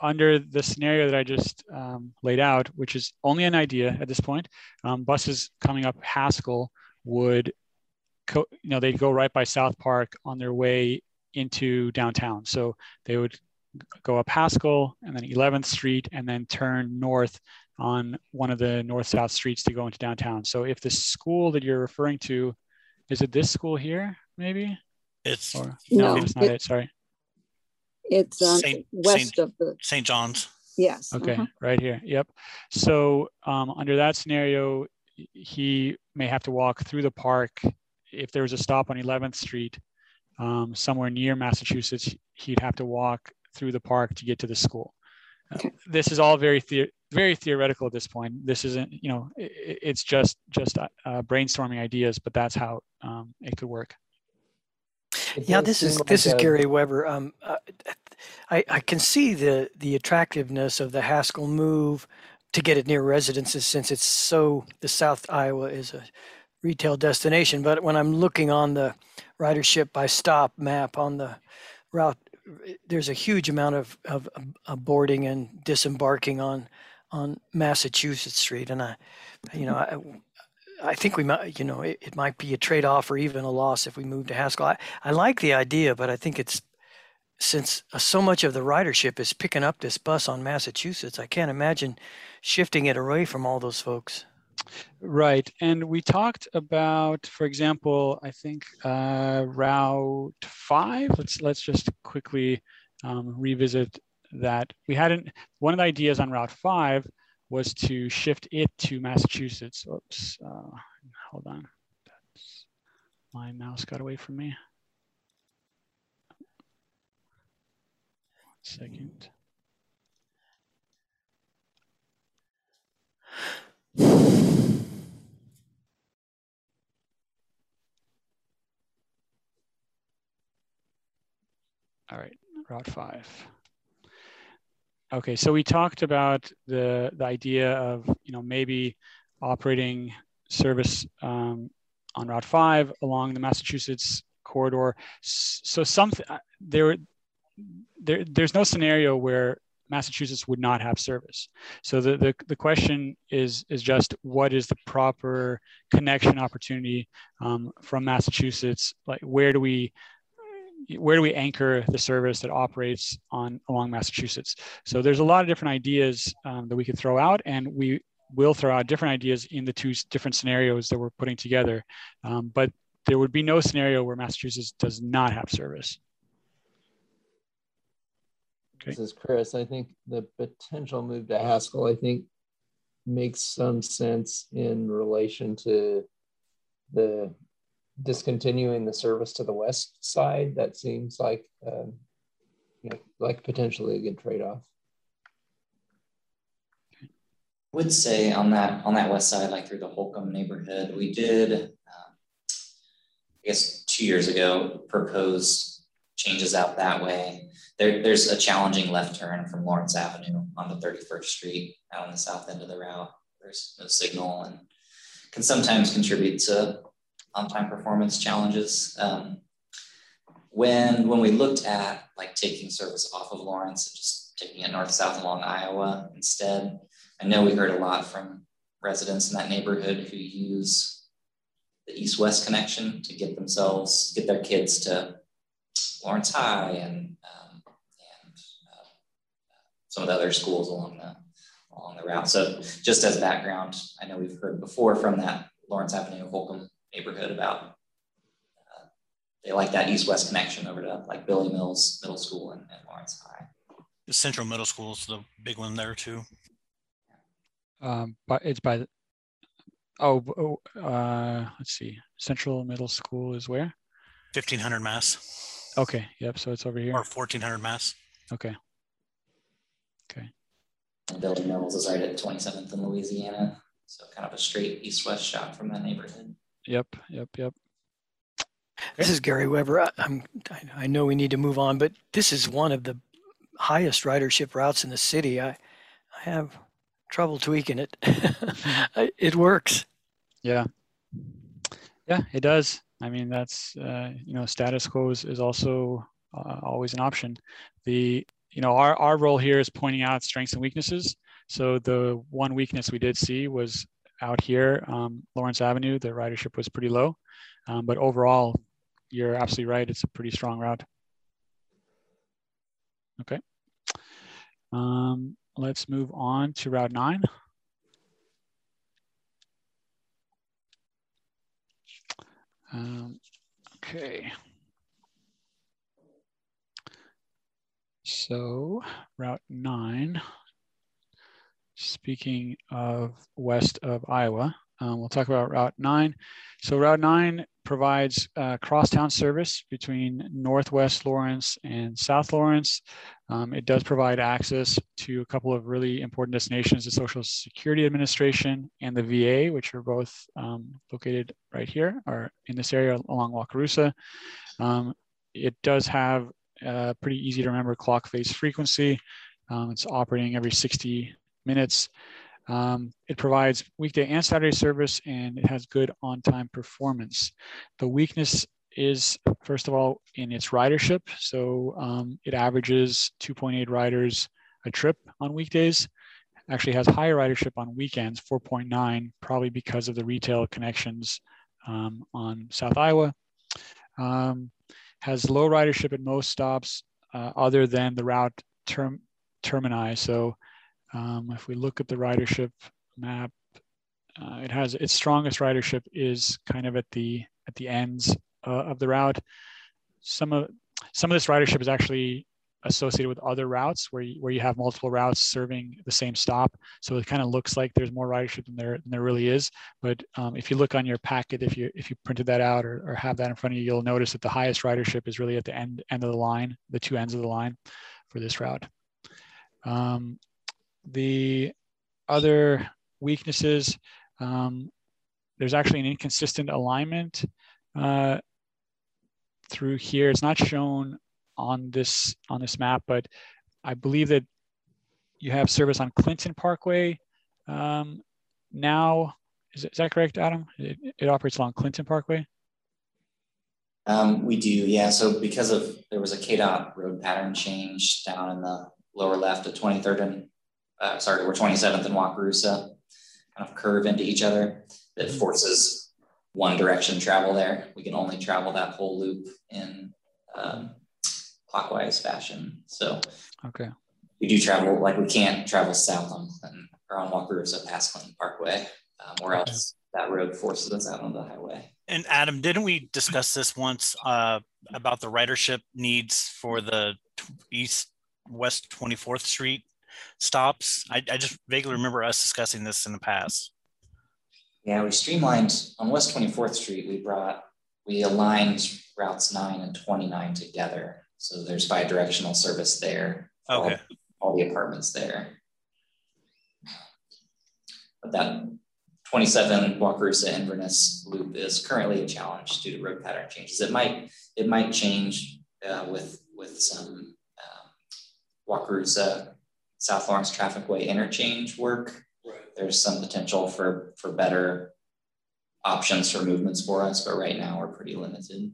under the scenario that I just um, laid out, which is only an idea at this point, um, buses coming up Haskell would, co- you know, they'd go right by South Park on their way into downtown. So they would go up Haskell and then 11th Street and then turn north on one of the north-south streets to go into downtown. So if the school that you're referring to, is it this school here, maybe? It's or, no, no, it's not it, it Sorry. It's um, Saint, west Saint, of the St. John's. Yes. Okay, uh-huh. right here. Yep. So um, under that scenario, he may have to walk through the park. If there was a stop on 11th Street, um, somewhere near Massachusetts, he'd have to walk through the park to get to the school. Uh, this is all very the- very theoretical at this point. This isn't, you know, it, it's just just uh, brainstorming ideas, but that's how um, it could work. yeah, this is like this a... is Gary Weber. Um, uh, I I can see the the attractiveness of the Haskell move to get it near residences since it's so the South Iowa is a retail destination. But when I'm looking on the ridership by stop map on the route, there's a huge amount of, of, of boarding and disembarking on on Massachusetts Street, and I, you know, I, I think we might, you know, it, it might be a trade off or even a loss if we move to Haskell. I, I like the idea, but I think it's since uh, so much of the ridership is picking up this bus on Massachusetts, I can't imagine shifting it away from all those folks. Right, and we talked about, for example, I think uh, Route Five. Let's let's just quickly um, revisit that. We hadn't. One of the ideas on Route Five was to shift it to Massachusetts. Oops, uh, hold on. That's, my mouse got away from me. One second. All right, Route 5. Okay, so we talked about the, the idea of, you know, maybe operating service um, on Route 5 along the Massachusetts corridor. So some, uh, there, there, there's no scenario where Massachusetts would not have service. So the, the, the question is, is just what is the proper connection opportunity um, from Massachusetts? Like where do we, where do we anchor the service that operates on along Massachusetts? So there's a lot of different ideas um, that we could throw out and we will throw out different ideas in the two different scenarios that we're putting together. Um, but there would be no scenario where Massachusetts does not have service. Okay. This is Chris. I think the potential move to Haskell, I think, makes some sense in relation to the discontinuing the service to the west side. That seems like, um, you know, like potentially a good trade-off. would say on that on that west side, like through the Holcomb neighborhood, we did, um, I guess, two years ago, proposed changes out that way there, there's a challenging left turn from Lawrence Avenue on the 31st Street out on the south end of the route. There's no signal and can sometimes contribute to on-time performance challenges. Um, when when we looked at like taking service off of Lawrence and just taking it north-south along Iowa instead, I know we heard a lot from residents in that neighborhood who use the east-west connection to get themselves, get their kids to Lawrence High and some of the other schools along the along the route. So just as background, I know we've heard before from that Lawrence Avenue Holcom neighborhood about uh, they like that east-west connection over to like Billy Mills Middle School and, and Lawrence High. The Central Middle School is the big one there too. Um, but it's by the, oh, oh uh, let's see. Central Middle School is where? 1500 Mass. Okay. Yep. So it's over here. Or 1400 Mass. Okay. Okay. And Billy Mills is right at 27th in Louisiana. So kind of a straight east-west shot from that neighborhood. Yep, yep, yep. This is Gary Weber. I, I'm, I know we need to move on, but this is one of the highest ridership routes in the city. I, I have trouble tweaking it. it works. Yeah. Yeah, it does. I mean, that's, uh, you know, status quo is, is also uh, always an option. The you know, our, our role here is pointing out strengths and weaknesses. So the one weakness we did see was out here, um, Lawrence Avenue, the ridership was pretty low. Um, but overall, you're absolutely right. It's a pretty strong route. Okay. Um, let's move on to Route 9. Um, okay. So Route 9, speaking of west of Iowa, um, we'll talk about Route 9. So Route 9 provides uh, crosstown service between Northwest Lawrence and South Lawrence. Um, it does provide access to a couple of really important destinations, the Social Security Administration and the VA, which are both um, located right here or in this area along Wakarusa. Um, it does have a pretty easy to remember clock face frequency. Um, it's operating every 60 minutes. Um, it provides weekday and Saturday service and it has good on-time performance. The weakness is, first of all, in its ridership. So um, it averages 2.8 riders a trip on weekdays. Actually has higher ridership on weekends, 4.9, probably because of the retail connections um, on South Iowa. Um, has low ridership at most stops uh, other than the route term termini. So um, if we look at the ridership map, uh, it has its strongest ridership is kind of at the at the ends uh, of the route. Some of some of this ridership is actually associated with other routes where you, where you have multiple routes serving the same stop. So it kind of looks like there's more ridership than there, than there really is. But um, if you look on your packet, if you if you printed that out or, or have that in front of you, you'll notice that the highest ridership is really at the end end of the line, the two ends of the line for this route. Um, the other weaknesses, um, there's actually an inconsistent alignment uh, through here. It's not shown on this on this map, but I believe that you have service on Clinton Parkway um, now. Is, is, that correct, Adam? It, it, operates along Clinton Parkway. Um, we do, yeah. So because of there was a KDOT road pattern change down in the lower left at 23rd and, uh, sorry, we're 27th and Wakarusa, kind of curve into each other that mm-hmm. forces one direction travel there. We can only travel that whole loop in um, clockwise fashion. So okay, we do travel like we can't travel south on Clinton or on Wakarusa past Clinton Parkway, um, or else that road forces us out on the highway. And Adam, didn't we discuss this once uh, about the ridership needs for the east west 24th Street stops? I, I just vaguely remember us discussing this in the past. Yeah, we streamlined on West 24th Street. We brought, we aligned routes 9 and 29 together. So there's bi directional service there. Okay. All, all the apartments there. But that 27 Wakarusa Inverness loop is currently a challenge due to road pattern changes. It might it might change uh, with with some um, Wakarusa South Lawrence Traffic Way interchange work. Right. There's some potential for for better options for movements for us, but right now we're pretty limited.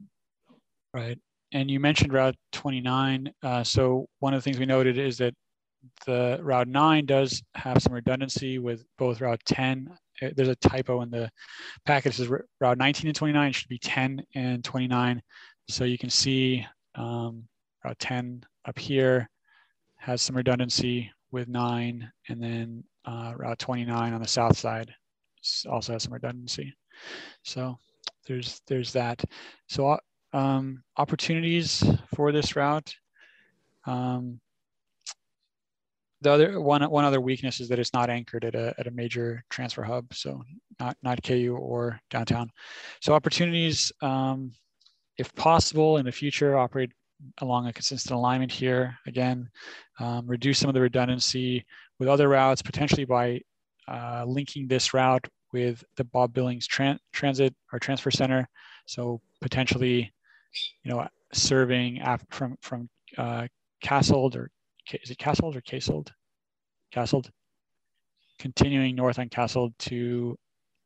Right. And you mentioned Route 29. Uh, so one of the things we noted is that the Route 9 does have some redundancy with both Route 10 uh, there's a typo in the package. It says route 19 and 29 should be 10 and 29. So you can see um, route 10 up here has some redundancy with nine, and then uh, route 29 on the south side also has some redundancy. So there's there's that. So um, opportunities for this route. Um, the other one one other weakness is that it's not anchored at a, at a major transfer hub, so not not KU or downtown. So opportunities, um, if possible in the future, operate along a consistent alignment here. Again, um, reduce some of the redundancy with other routes, potentially by uh, linking this route with the Bob Billings tran Transit or Transfer Center. So potentially, you know, serving from from uh, Kasold or is it Kasold or Kasold? Kasold. Continuing north on Kasold to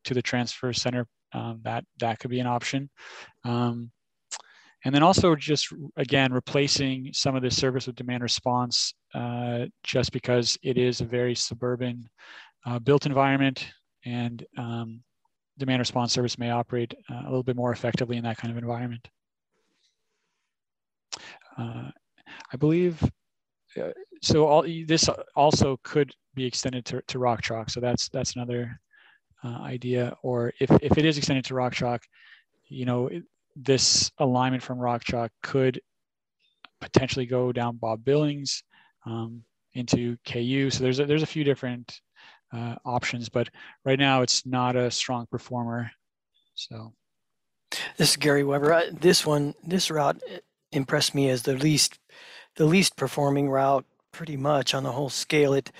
to the transfer center, um, that that could be an option. Um, and then also just again replacing some of the service with demand response, uh, just because it is a very suburban uh, built environment, and um, demand response service may operate uh, a little bit more effectively in that kind of environment. Uh, I believe uh, so all this also could be extended to, to rock chalk. So that's that's another uh, idea. Or if, if it is extended to rock chalk, you know, this alignment from rock chalk could potentially go down Bob Billings um, into KU. So there's a, there's a few different uh, options, but right now it's not a strong performer. So this is Gary Weber. I, this one, this route impressed me as the least the least performing route pretty much on the whole scale. It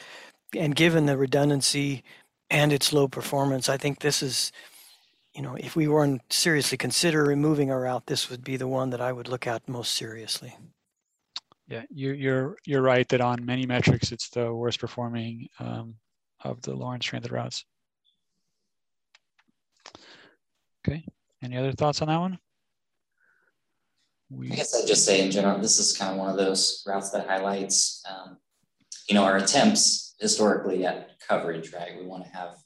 and given the redundancy and its low performance, I think this is, you know, if we weren't seriously consider removing a route, this would be the one that I would look at most seriously. Yeah, you, you're you're right that on many metrics, it's the worst performing um, of the Lawrence Transit routes. Okay, any other thoughts on that one? We... I guess I'd just say in general, this is kind of one of those routes that highlights, um, you know, our attempts historically at coverage, right? We want to have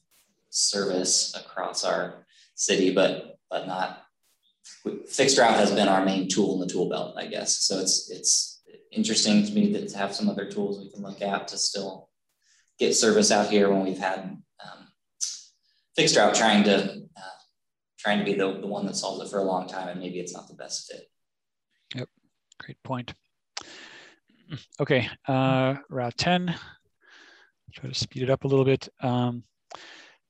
service across our city, but but not fixed route has been our main tool in the tool belt, I guess. So it's it's interesting to me to have some other tools we can look at to still get service out here when we've had um, fixed route trying to uh, trying to be the, the one that solves it for a long time and maybe it's not the best fit. Yep, great point. Okay, uh, route 10. Try to speed it up a little bit. Um,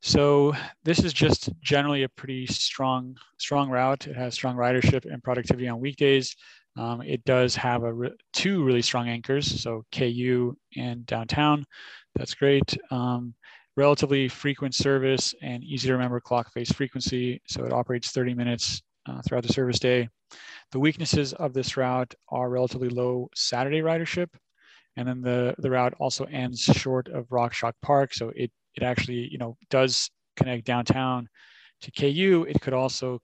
so this is just generally a pretty strong, strong route. It has strong ridership and productivity on weekdays. Um, it does have a re two really strong anchors, so KU and downtown. That's great. Um, relatively frequent service and easy to remember clock face frequency. So it operates 30 minutes uh, throughout the service day. The weaknesses of this route are relatively low Saturday ridership. And then the, the route also ends short of Rock Chalk Park. So it, it actually, you know, does connect downtown to KU. It could also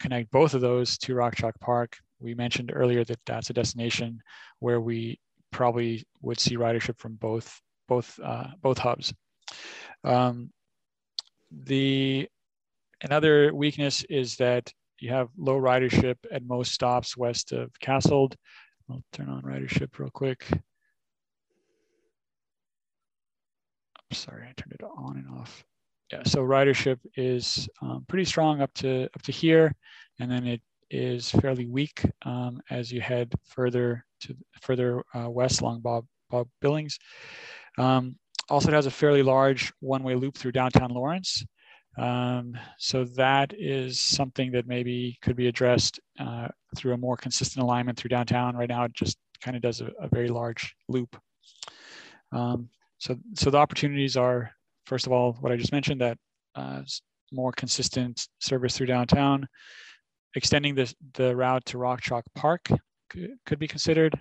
connect both of those to Rock Chalk Park. We mentioned earlier that that's a destination where we probably would see ridership from both both uh, both hubs. Um, the another weakness is that you have low ridership at most stops west of Kasold. I'll turn on ridership real quick. I'm sorry, I turned it on and off. Yeah, so ridership is um, pretty strong up to up to here, and then it is fairly weak um, as you head further to further uh, west along Bob Bob Billings. Um, also, it has a fairly large one-way loop through downtown Lawrence. Um, so that is something that maybe could be addressed uh, through a more consistent alignment through downtown. Right now, it just kind of does a, a, very large loop. Um, so, so the opportunities are, first of all, what I just mentioned, that uh, more consistent service through downtown, extending the, the route to Rock Chalk Park could, could be considered,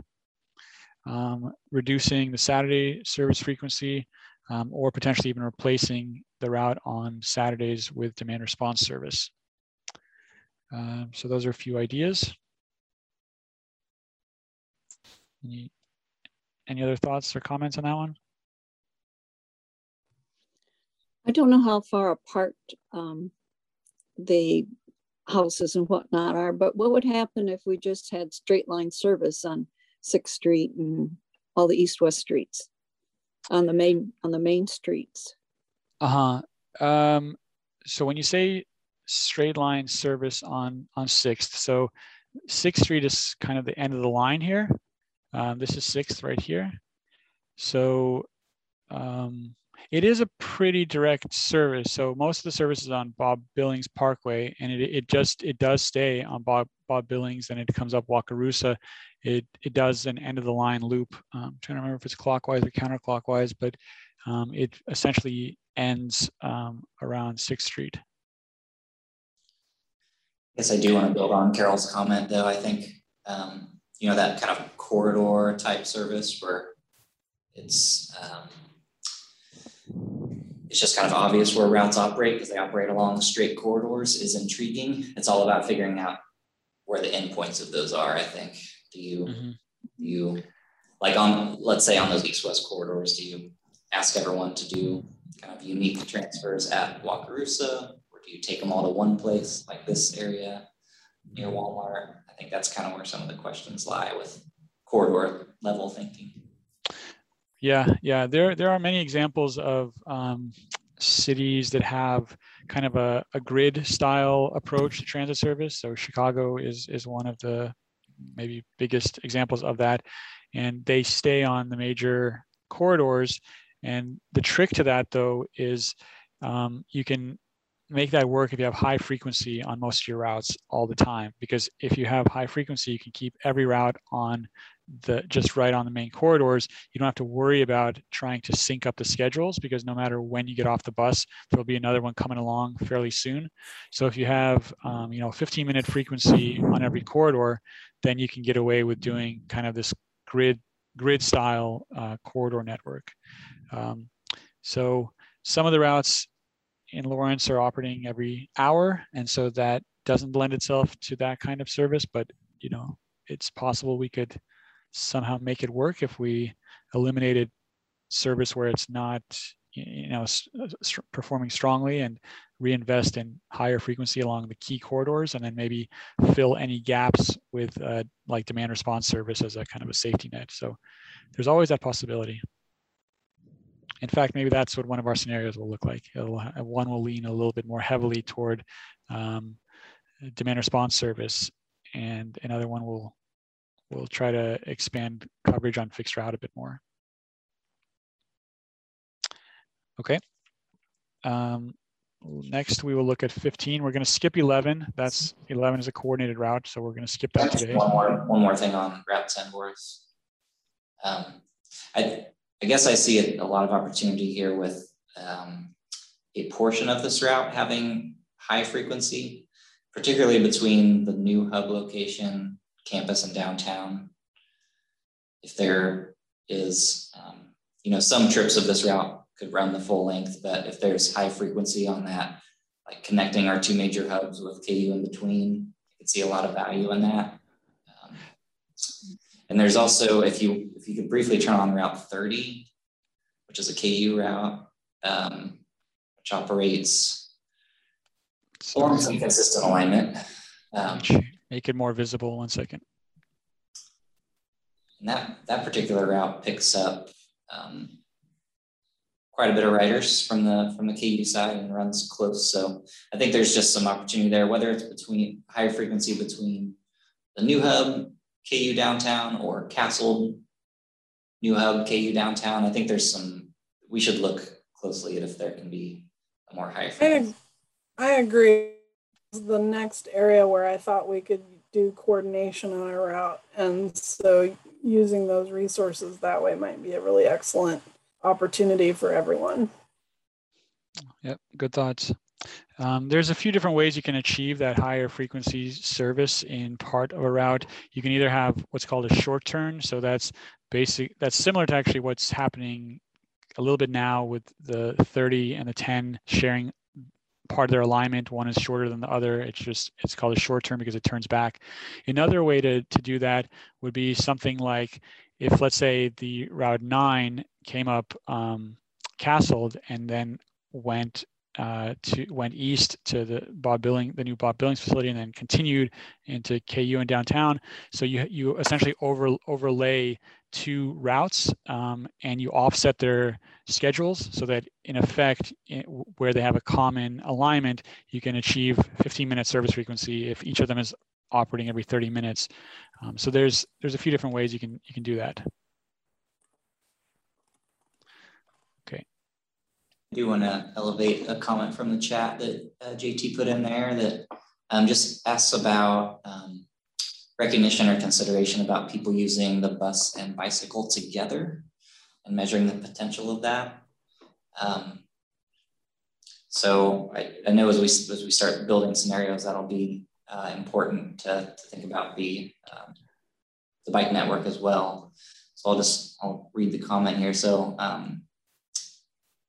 um, reducing the Saturday service frequency, um, or potentially even replacing the route on Saturdays with demand response service. Um, so those are a few ideas. Any, any other thoughts or comments on that one? I don't know how far apart um, the houses and whatnot are, but what would happen if we just had straight line service on Sixth Street and all the east-west streets on the main on the main streets? Uh huh. Um, so when you say straight line service on on Sixth, so Sixth Street is kind of the end of the line here. Um, this is Sixth right here. So um, it is a pretty direct service. So most of the service is on Bob Billings Parkway, and it, it just it does stay on Bob Bob Billings, and it comes up Wakarusa. It it does an end of the line loop. Um, I'm trying to remember if it's clockwise or counterclockwise, but um, it essentially ends um, around Sixth Street. Yes, I do want to build on Carol's comment, though. I think um, you know that kind of corridor type service where it's um, it's just kind of obvious where routes operate because they operate along straight corridors is intriguing. It's all about figuring out where the endpoints of those are. I think. Do you mm-hmm. do you like on let's say on those east-west corridors? Do you ask everyone to do kind of unique transfers at Wakarusa, or do you take them all to one place like this area near Walmart? I think that's kind of where some of the questions lie with corridor level thinking. Yeah, yeah. There there are many examples of um, cities that have kind of a, a grid style approach to transit service. So Chicago is is one of the maybe biggest examples of that, and they stay on the major corridors. And the trick to that though is um, you can make that work if you have high frequency on most of your routes all the time because if you have high frequency you can keep every route on the just right on the main corridors, you don't have to worry about trying to sync up the schedules because no matter when you get off the bus, there'll be another one coming along fairly soon. So if you have um, you know 15 minute frequency on every corridor, then you can get away with doing kind of this grid grid style uh, corridor network. Um, so some of the routes in Lawrence are operating every hour, and so that doesn't lend itself to that kind of service. But you know, it's possible we could somehow make it work if we eliminated service where it's not you know uh, performing strongly and reinvest in higher frequency along the key corridors and then maybe fill any gaps with uh, like demand response service as a kind of a safety net. So there's always that possibility. In fact maybe that's what one of our scenarios will look like. It'll, one will lean a little bit more heavily toward um, demand response service and another one will we'll try to expand coverage on fixed route a bit more. Okay. Um, next, we will look at 15. We're going to skip 11. That's 11 is a coordinated route, so we're going to skip that today. One more, one more thing on Route 10, Boris. Um, I, I guess I see a, a lot of opportunity here with um, a portion of this route having high frequency, particularly between the new hub location campus and downtown. If there is, um, you know, some trips of this route could run the full length, but if there's high frequency on that, like connecting our two major hubs with KU in between, I could see a lot of value in that. Um, and there's also, if you if you could briefly turn on Route 30, which is a KU route, um, which operates along some consistent alignment. Um, Make it more visible. One second. And that that particular route picks up um, quite a bit of riders from the from the KU side and runs close. So I think there's just some opportunity there, whether it's between higher frequency between the new hub, KU downtown, or Kasold new hub, KU downtown. I think there's some we should look closely at if there can be a more high frequency. I, I agree. The next area where I thought we could do coordination on a route. And so using those resources that way might be a really excellent opportunity for everyone. Yep, good thoughts. Um, there's a few different ways you can achieve that higher frequency service in part of a route. You can either have what's called a short turn. So that's basic, that's similar to actually what's happening a little bit now with the 30 and the 10 sharing part of their alignment. One is shorter than the other. It's just, it's called a short term because it turns back. Another way to, to do that would be something like if let's say the route nine came up um, Kasold and then went uh, to went east to the Bob Billing, the new Bob Billings facility, and then continued into KU and downtown. So you you essentially over overlay two routes um, and you offset their schedules so that in effect, in, where they have a common alignment, you can achieve 15 minute service frequency if each of them is operating every 30 minutes. Um, so there's there's a few different ways you can you can do that. Okay. I do want to elevate a comment from the chat that uh, JT put in there that um, just asks about um, recognition or consideration about people using the bus and bicycle together and measuring the potential of that. Um, so I, I, know as we as we start building scenarios, that'll be uh, important to, to, think about the um, the bike network as well. So I'll just I'll read the comment here. So um,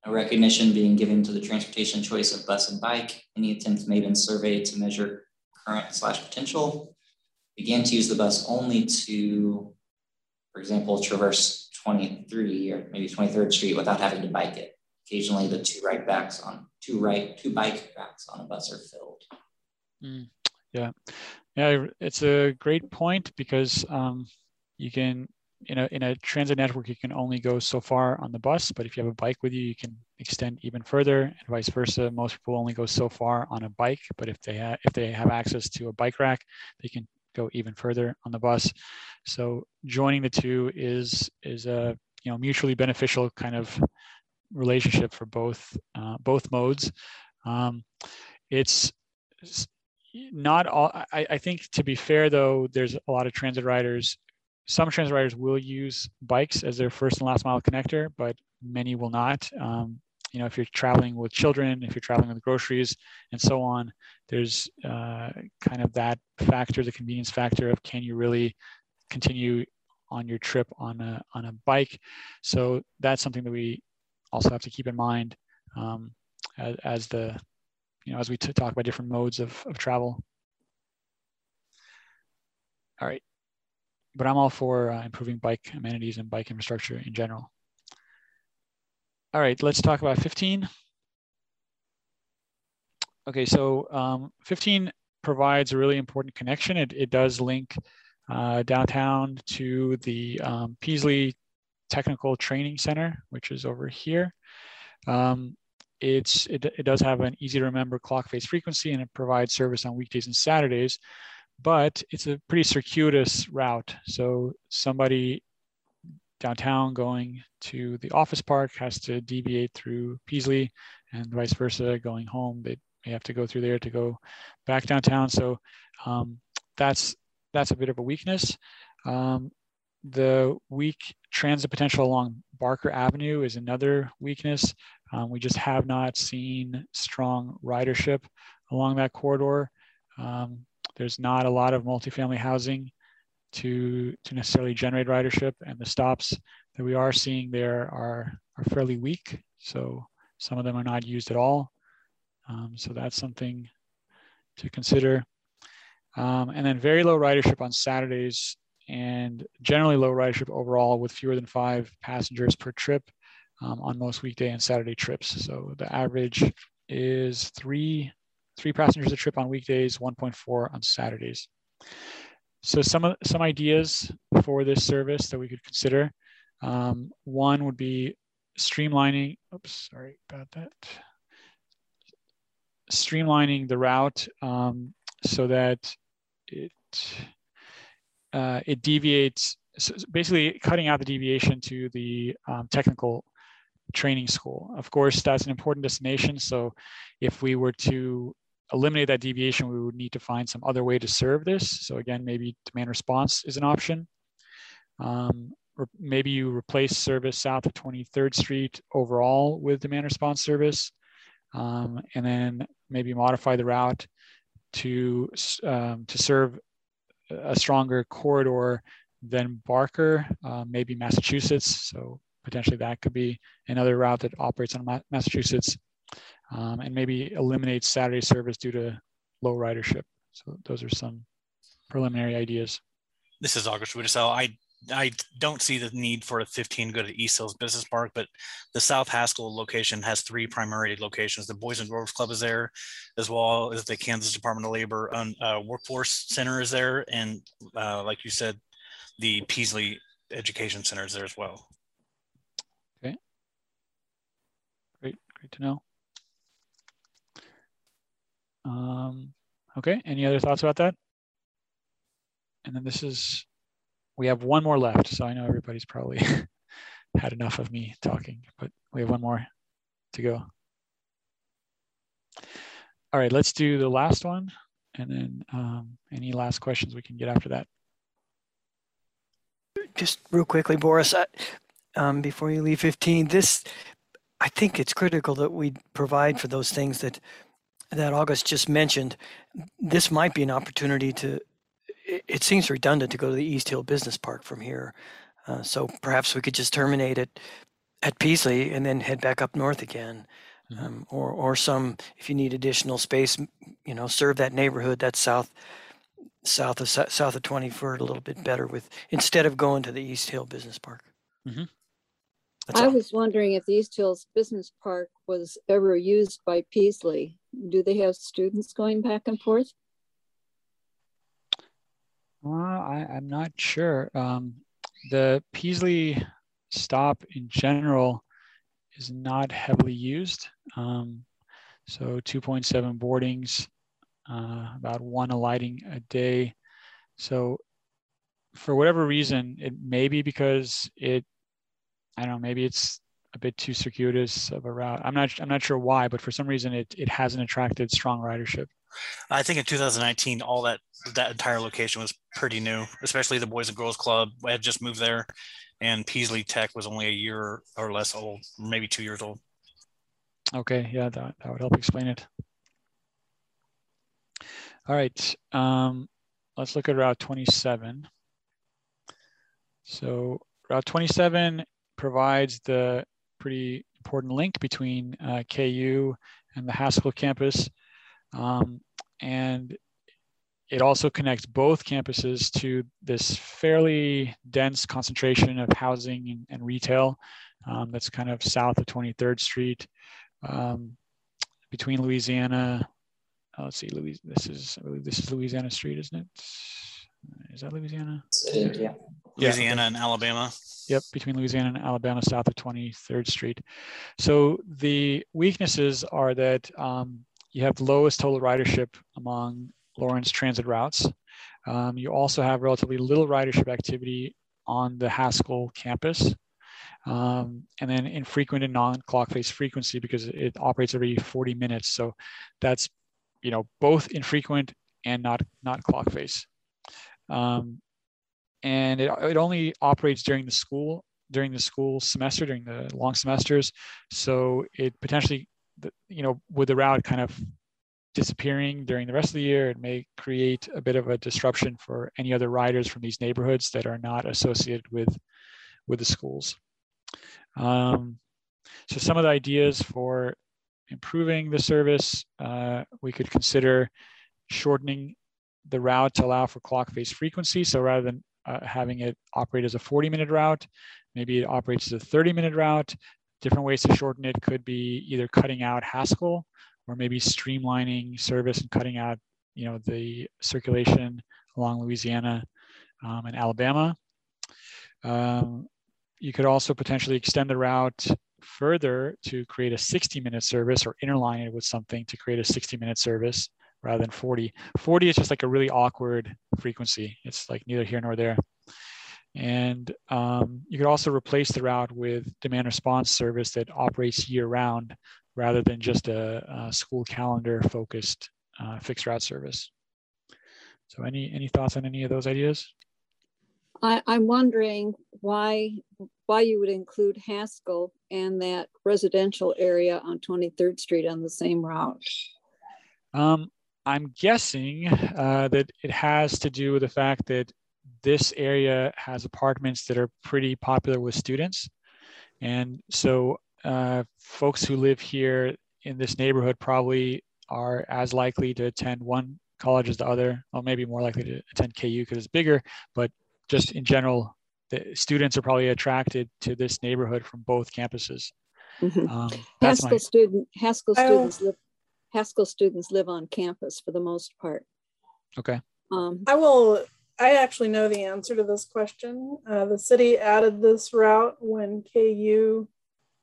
a recognition being given to the transportation choice of bus and bike. Any attempts made in survey to measure current slash potential began to use the bus only to, for example, traverse 23 or maybe 23rd Street without having to bike it. Occasionally, the two right backs on two right two bike racks on a bus are filled. Mm, yeah, yeah, it's a great point because um, you can in a in a transit network you can only go so far on the bus, but if you have a bike with you, you can extend even further, and vice versa. Most people only go so far on a bike, but if they if they have access to a bike rack, they can go even further on the bus. So joining the two is is a you know mutually beneficial kind of relationship for both uh, both modes. Um, it's not all. I, I think to be fair though, there's a lot of transit riders. Some transit riders will use bikes as their first and last mile connector, but many will not. Um, you know, if you're traveling with children, if you're traveling with groceries and so on, there's uh, kind of that factor, the convenience factor of can you really continue on your trip on a, on a bike? So that's something that we also have to keep in mind um, as, as, the, you know, as we talk about different modes of, of travel. All right, but I'm all for uh, improving bike amenities and bike infrastructure in general. All right, let's talk about 15. Okay, so um, 15 provides a really important connection. It, it does link uh, downtown to the um, Peaslee Technical Training Center, which is over here. Um, it's, it, it does have an easy to remember clock face frequency and it provides service on weekdays and Saturdays, but it's a pretty circuitous route. So somebody downtown going to the office park has to deviate through Peaslee and vice versa going home. They may have to go through there to go back downtown. So um, that's that's a bit of a weakness. Um, the weak transit potential along Barker Avenue is another weakness. Um, we just have not seen strong ridership along that corridor. Um, there's not a lot of multifamily housing to, to necessarily generate ridership and the stops that we are seeing there are, are fairly weak. So some of them are not used at all. Um, so that's something to consider. Um, and then very low ridership on Saturdays and generally low ridership overall with fewer than five passengers per trip um, on most weekday and Saturday trips. So the average is three, three passengers a trip on weekdays, 1.4 on Saturdays. So some, some ideas for this service that we could consider. Um, one would be streamlining, oops, sorry about that. Streamlining the route um, so that it, uh, it deviates, so basically cutting out the deviation to the um, technical training school. Of course, that's an important destination. So if we were to eliminate that deviation, we would need to find some other way to serve this. So again, maybe demand response is an option. Um, maybe you replace service south of 23rd Street overall with demand response service, um, and then maybe modify the route to um, to serve a stronger corridor than Barker, uh, maybe Massachusetts. So potentially that could be another route that operates on Massachusetts, um, and maybe eliminate Saturday service due to low ridership. So those are some preliminary ideas. This is August Wittesau. I I don't see the need for a 15 to go to East Hills Business Park, but the South Haskell location has three primary locations. The Boys and Girls Club is there, as well as the Kansas Department of Labor uh, Workforce Center is there, and uh, like you said, the Peaslee Education Center is there as well. Okay, great, great to know. Um, okay, any other thoughts about that? And then this is we have one more left. So I know everybody's probably had enough of me talking, but we have one more to go. All right, let's do the last one. And then um, any last questions we can get after that. Just real quickly, Boris, um, before you leave 15, this, I think it's critical that we provide for those things that that August just mentioned. This might be an opportunity to it, it seems redundant to go to the East Hill Business Park from here. Uh, so perhaps we could just terminate it at Peaslee and then head back up north again. Mm-hmm. Um, or, or some, if you need additional space, you know, serve that neighborhood that's south, south of south of 24 a little bit better with instead of going to the East Hill Business Park. Mm-hmm. I all. was wondering if the East Hills Business Park was ever used by Peaslee. Do they have students going back and forth? Well, I, am not sure. Um, the Peaslee stop in general is not heavily used. Um, so 2.7 boardings, uh, about one alighting a day. So for whatever reason, it may be because it, I don't know, maybe it's a bit too circuitous of a route. I'm not, I'm not sure why, but for some reason it, it hasn't attracted strong ridership. I think in 2019, all that that entire location was pretty new, especially the Boys and Girls Club. I had just moved there, and Peaslee Tech was only a year or less old, maybe two years old. Okay, yeah, that, that would help explain it. All right, um, let's look at Route 27. So Route 27 provides the pretty important link between uh, KU and the Haskell campus. Um, and it also connects both campuses to this fairly dense concentration of housing and, and retail um, that's kind of south of 23rd Street um, between Louisiana. Oh, let's see, Louis. This is this is Louisiana Street, isn't it? Is that Louisiana? Yeah. Louisiana yeah. and Alabama. Yep, between Louisiana and Alabama, south of 23rd Street. So the weaknesses are that um, you have the lowest total ridership among Lawrence transit routes. Um, you also have relatively little ridership activity on the Haskell campus. Um, and then infrequent and non-clock face frequency because it operates every 40 minutes. So that's, you know, both infrequent and not, not clock face. Um, and it, it only operates during the school, during the school semester, during the long semesters. So it potentially you know, with the route kind of disappearing during the rest of the year, it may create a bit of a disruption for any other riders from these neighborhoods that are not associated with, with the schools. Um, so some of the ideas for improving the service, uh, we could consider shortening the route to allow for clock face frequency. So rather than uh, having it operate as a 40 minute route. Maybe it operates as a 30 minute route. Different ways to shorten it could be either cutting out Haskell or maybe streamlining service and cutting out, you know, the circulation along Louisiana um, and Alabama. Um, you could also potentially extend the route further to create a 60 minute service or interline it with something to create a 60 minute service rather than 40. 40 is just like a really awkward frequency. It's like neither here nor there. And um, you could also replace the route with demand response service that operates year round rather than just a, a school calendar focused uh, fixed route service. So any, any thoughts on any of those ideas? I, I'm wondering why why you would include Haskell and that residential area on 23rd Street on the same route. Um, I'm guessing uh, that it has to do with the fact that this area has apartments that are pretty popular with students. And so uh, folks who live here in this neighborhood probably are as likely to attend one college as the other, or maybe more likely to attend KU because it's bigger, but just in general, the students are probably attracted to this neighborhood from both campuses. Mhm. Um, Haskell my, student Haskell I- students live Haskell students live on campus for the most part. okay. Um, I will, I actually know the answer to this question. Uh, the city added this route when KU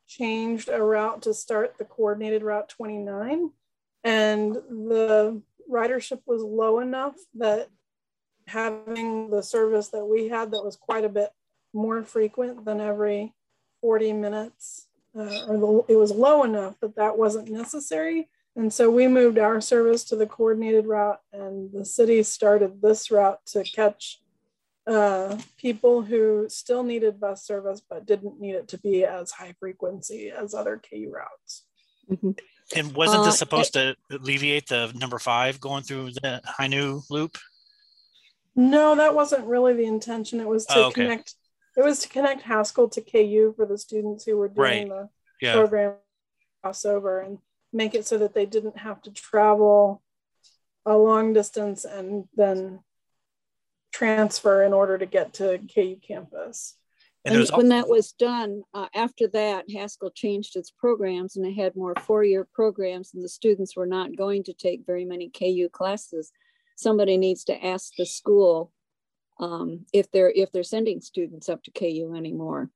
changed a route to start the coordinated route 29. And the ridership was low enough that having the service that we had that was quite a bit more frequent than every 40 minutes, uh, or the, it was low enough that that wasn't necessary. And so we moved our service to the coordinated route, and the city started this route to catch uh, people who still needed bus service but didn't need it to be as high frequency as other KU routes. mhm. And wasn't Uh, this supposed to alleviate the number five going through the Hainu loop? No, that wasn't really the intention. It was to Oh, okay. connect. It was to connect Haskell to KU for the students who were doing the Yeah. program crossover and make it so that they didn't have to travel a long distance and then transfer in order to get to KU campus. And And when that was done, uh, after that, Haskell changed its programs and it had more four-year programs and the students were not going to take very many KU classes. Somebody needs to ask the school um, if they're, if they're sending students up to KU anymore.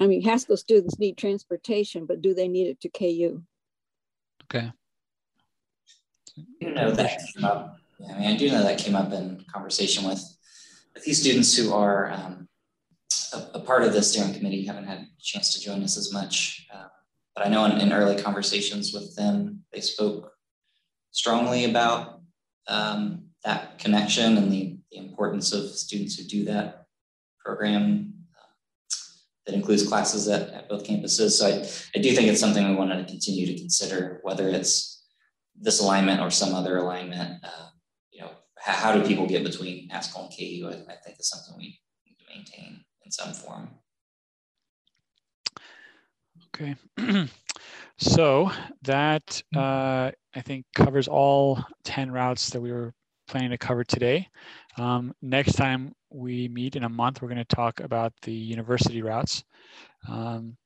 I mean, Haskell students need transportation, but do they need it to KU? Okay. You know that came up. Yeah, I mean, I do know that came up in conversation with with these students who are um, a, a part of the steering committee. Haven't had a chance to join us as much, uh, but I know in, in early conversations with them, they spoke strongly about um, that connection and the, the importance of students who do that program that includes classes at, at both campuses. So I, I do think it's something we wanted to continue to consider, whether it's this alignment or some other alignment. Uh, you know, how, how do people get between Haskell and KU? I, I think is something we need to maintain in some form. Okay. so that uh, I think covers all 10 routes that we were planning to cover today. Um, next time we meet in a month, we're going to talk about the university routes. Um,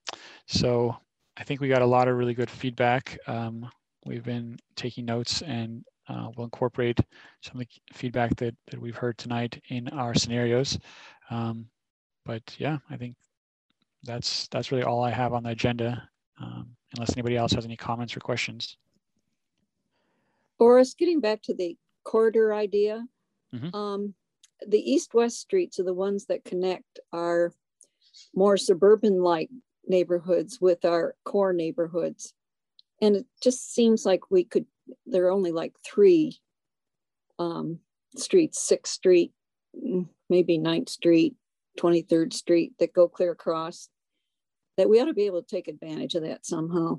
so I think we got a lot of really good feedback. Um, we've been taking notes and uh, we'll incorporate some of the feedback that, that we've heard tonight in our scenarios. Um, but yeah, I think that's that's really all I have on the agenda. Um, unless anybody else has any comments or questions. Boris, getting back to the corridor idea, Mhm. um, the east-west streets are the ones that connect our more suburban-like neighborhoods with our core neighborhoods. And it just seems like we could, there are only like three um, streets, Sixth Street, mm, maybe Ninth Street, 23rd Street that go clear across, that we ought to be able to take advantage of that somehow.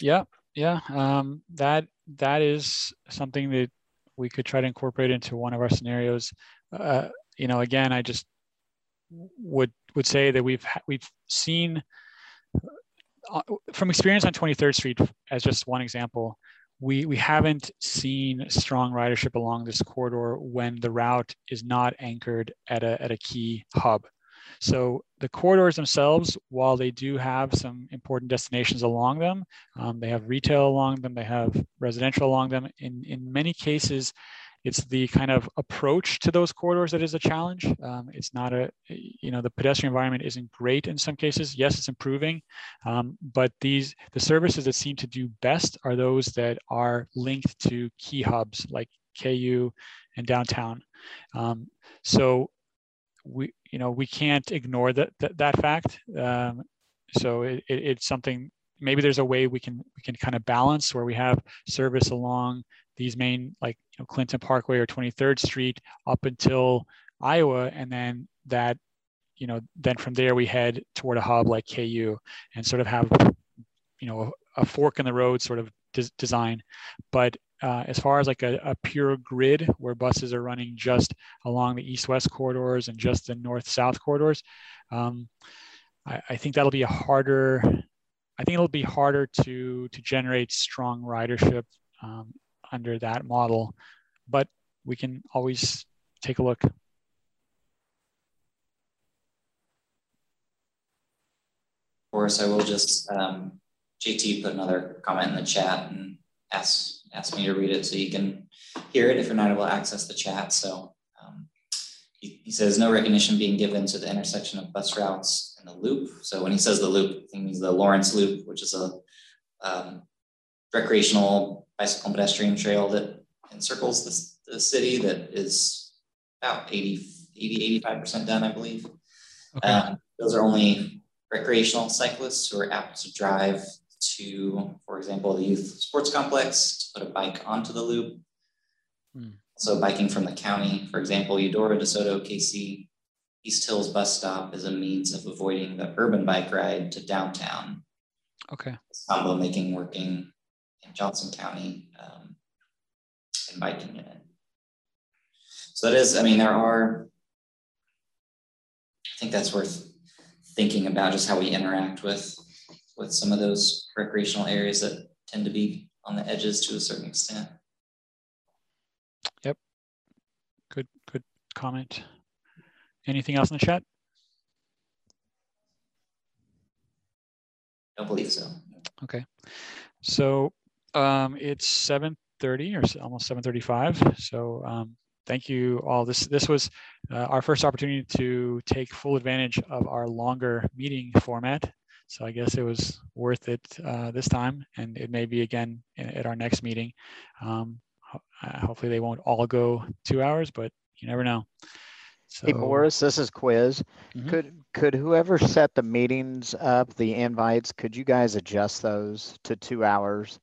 Yeah, yeah. Um, that that is something that we could try to incorporate into one of our scenarios. Uh, you know, again, I just would would say that we've we've seen uh, from experience on 23rd Street as just one example. we we haven't seen strong ridership along this corridor when the route is not anchored at a at a key hub. So the corridors themselves, while they do have some important destinations along them, um, they have retail along them, they have residential along them. In in many cases, it's the kind of approach to those corridors that is a challenge. Um, it's not a, you know, the pedestrian environment isn't great in some cases. Yes, it's improving, um, but these, the services that seem to do best are those that are linked to key hubs like KU and downtown. Um, so we, you know, we can't ignore that, that, that fact. Um, so it, it, it's something, maybe there's a way we can, we can kind of balance where we have service along these main like you know, Clinton Parkway or 23rd Street up until Iowa, and then that you know then from there we head toward a hub like KU and sort of have you know a fork in the road sort of des- design. But uh, as far as like a, a, pure grid where buses are running just along the east-west corridors and just the north-south corridors, um, I, I, think that'll be a harder. I think it'll be harder to to generate strong ridership um, under that model, but we can always take a look. Of course, I will just, um, JT put another comment in the chat and ask, ask me to read it so you can hear it if you're not able to access the chat. So um, he, he, says no recognition being given to the intersection of bus routes and the loop. So when he says the loop, he means the Lawrence Loop, which is a um, recreational bicycle and pedestrian trail that encircles the, the city that is about 80, 80 85% done, I believe. Okay. Um, those are only recreational cyclists who are apt to drive to, for example, the youth sports complex to put a bike onto the loop. Hmm. So biking from the county, for example, Eudora, DeSoto, KC, East Hills bus stop is a means of avoiding the urban bike ride to downtown. Okay. Combo making working in Johnson County um, and biking in it. So that is, I mean, there are, I think that's worth thinking about just how we interact with with some of those recreational areas that tend to be on the edges to a certain extent. Yep. Good, good comment. Anything else in the chat? Don't believe so. Okay. So um, it's 7.30 or almost 7.35. So um, thank you all. This, this was uh, our first opportunity to take full advantage of our longer meeting format. So I guess it was worth it uh, this time, and it may be again at our next meeting. Um, uh, hopefully they won't all go two hours, but you never know. So, hey Boris, this is Quiz. Mm -hmm. Could could whoever set the meetings up, the invites, could you guys adjust those to two hours?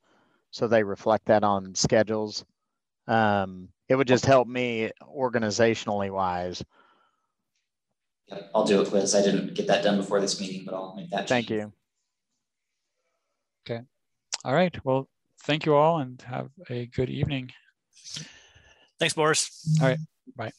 so they reflect that on schedules. Um, it would just help me organizationally wise. Yeah, I'll do a quiz. I didn't get that done before this meeting, but I'll make that. Thank change. you. Okay. All right. Well, thank you all and have a good evening. Thanks, Boris. All right. Bye.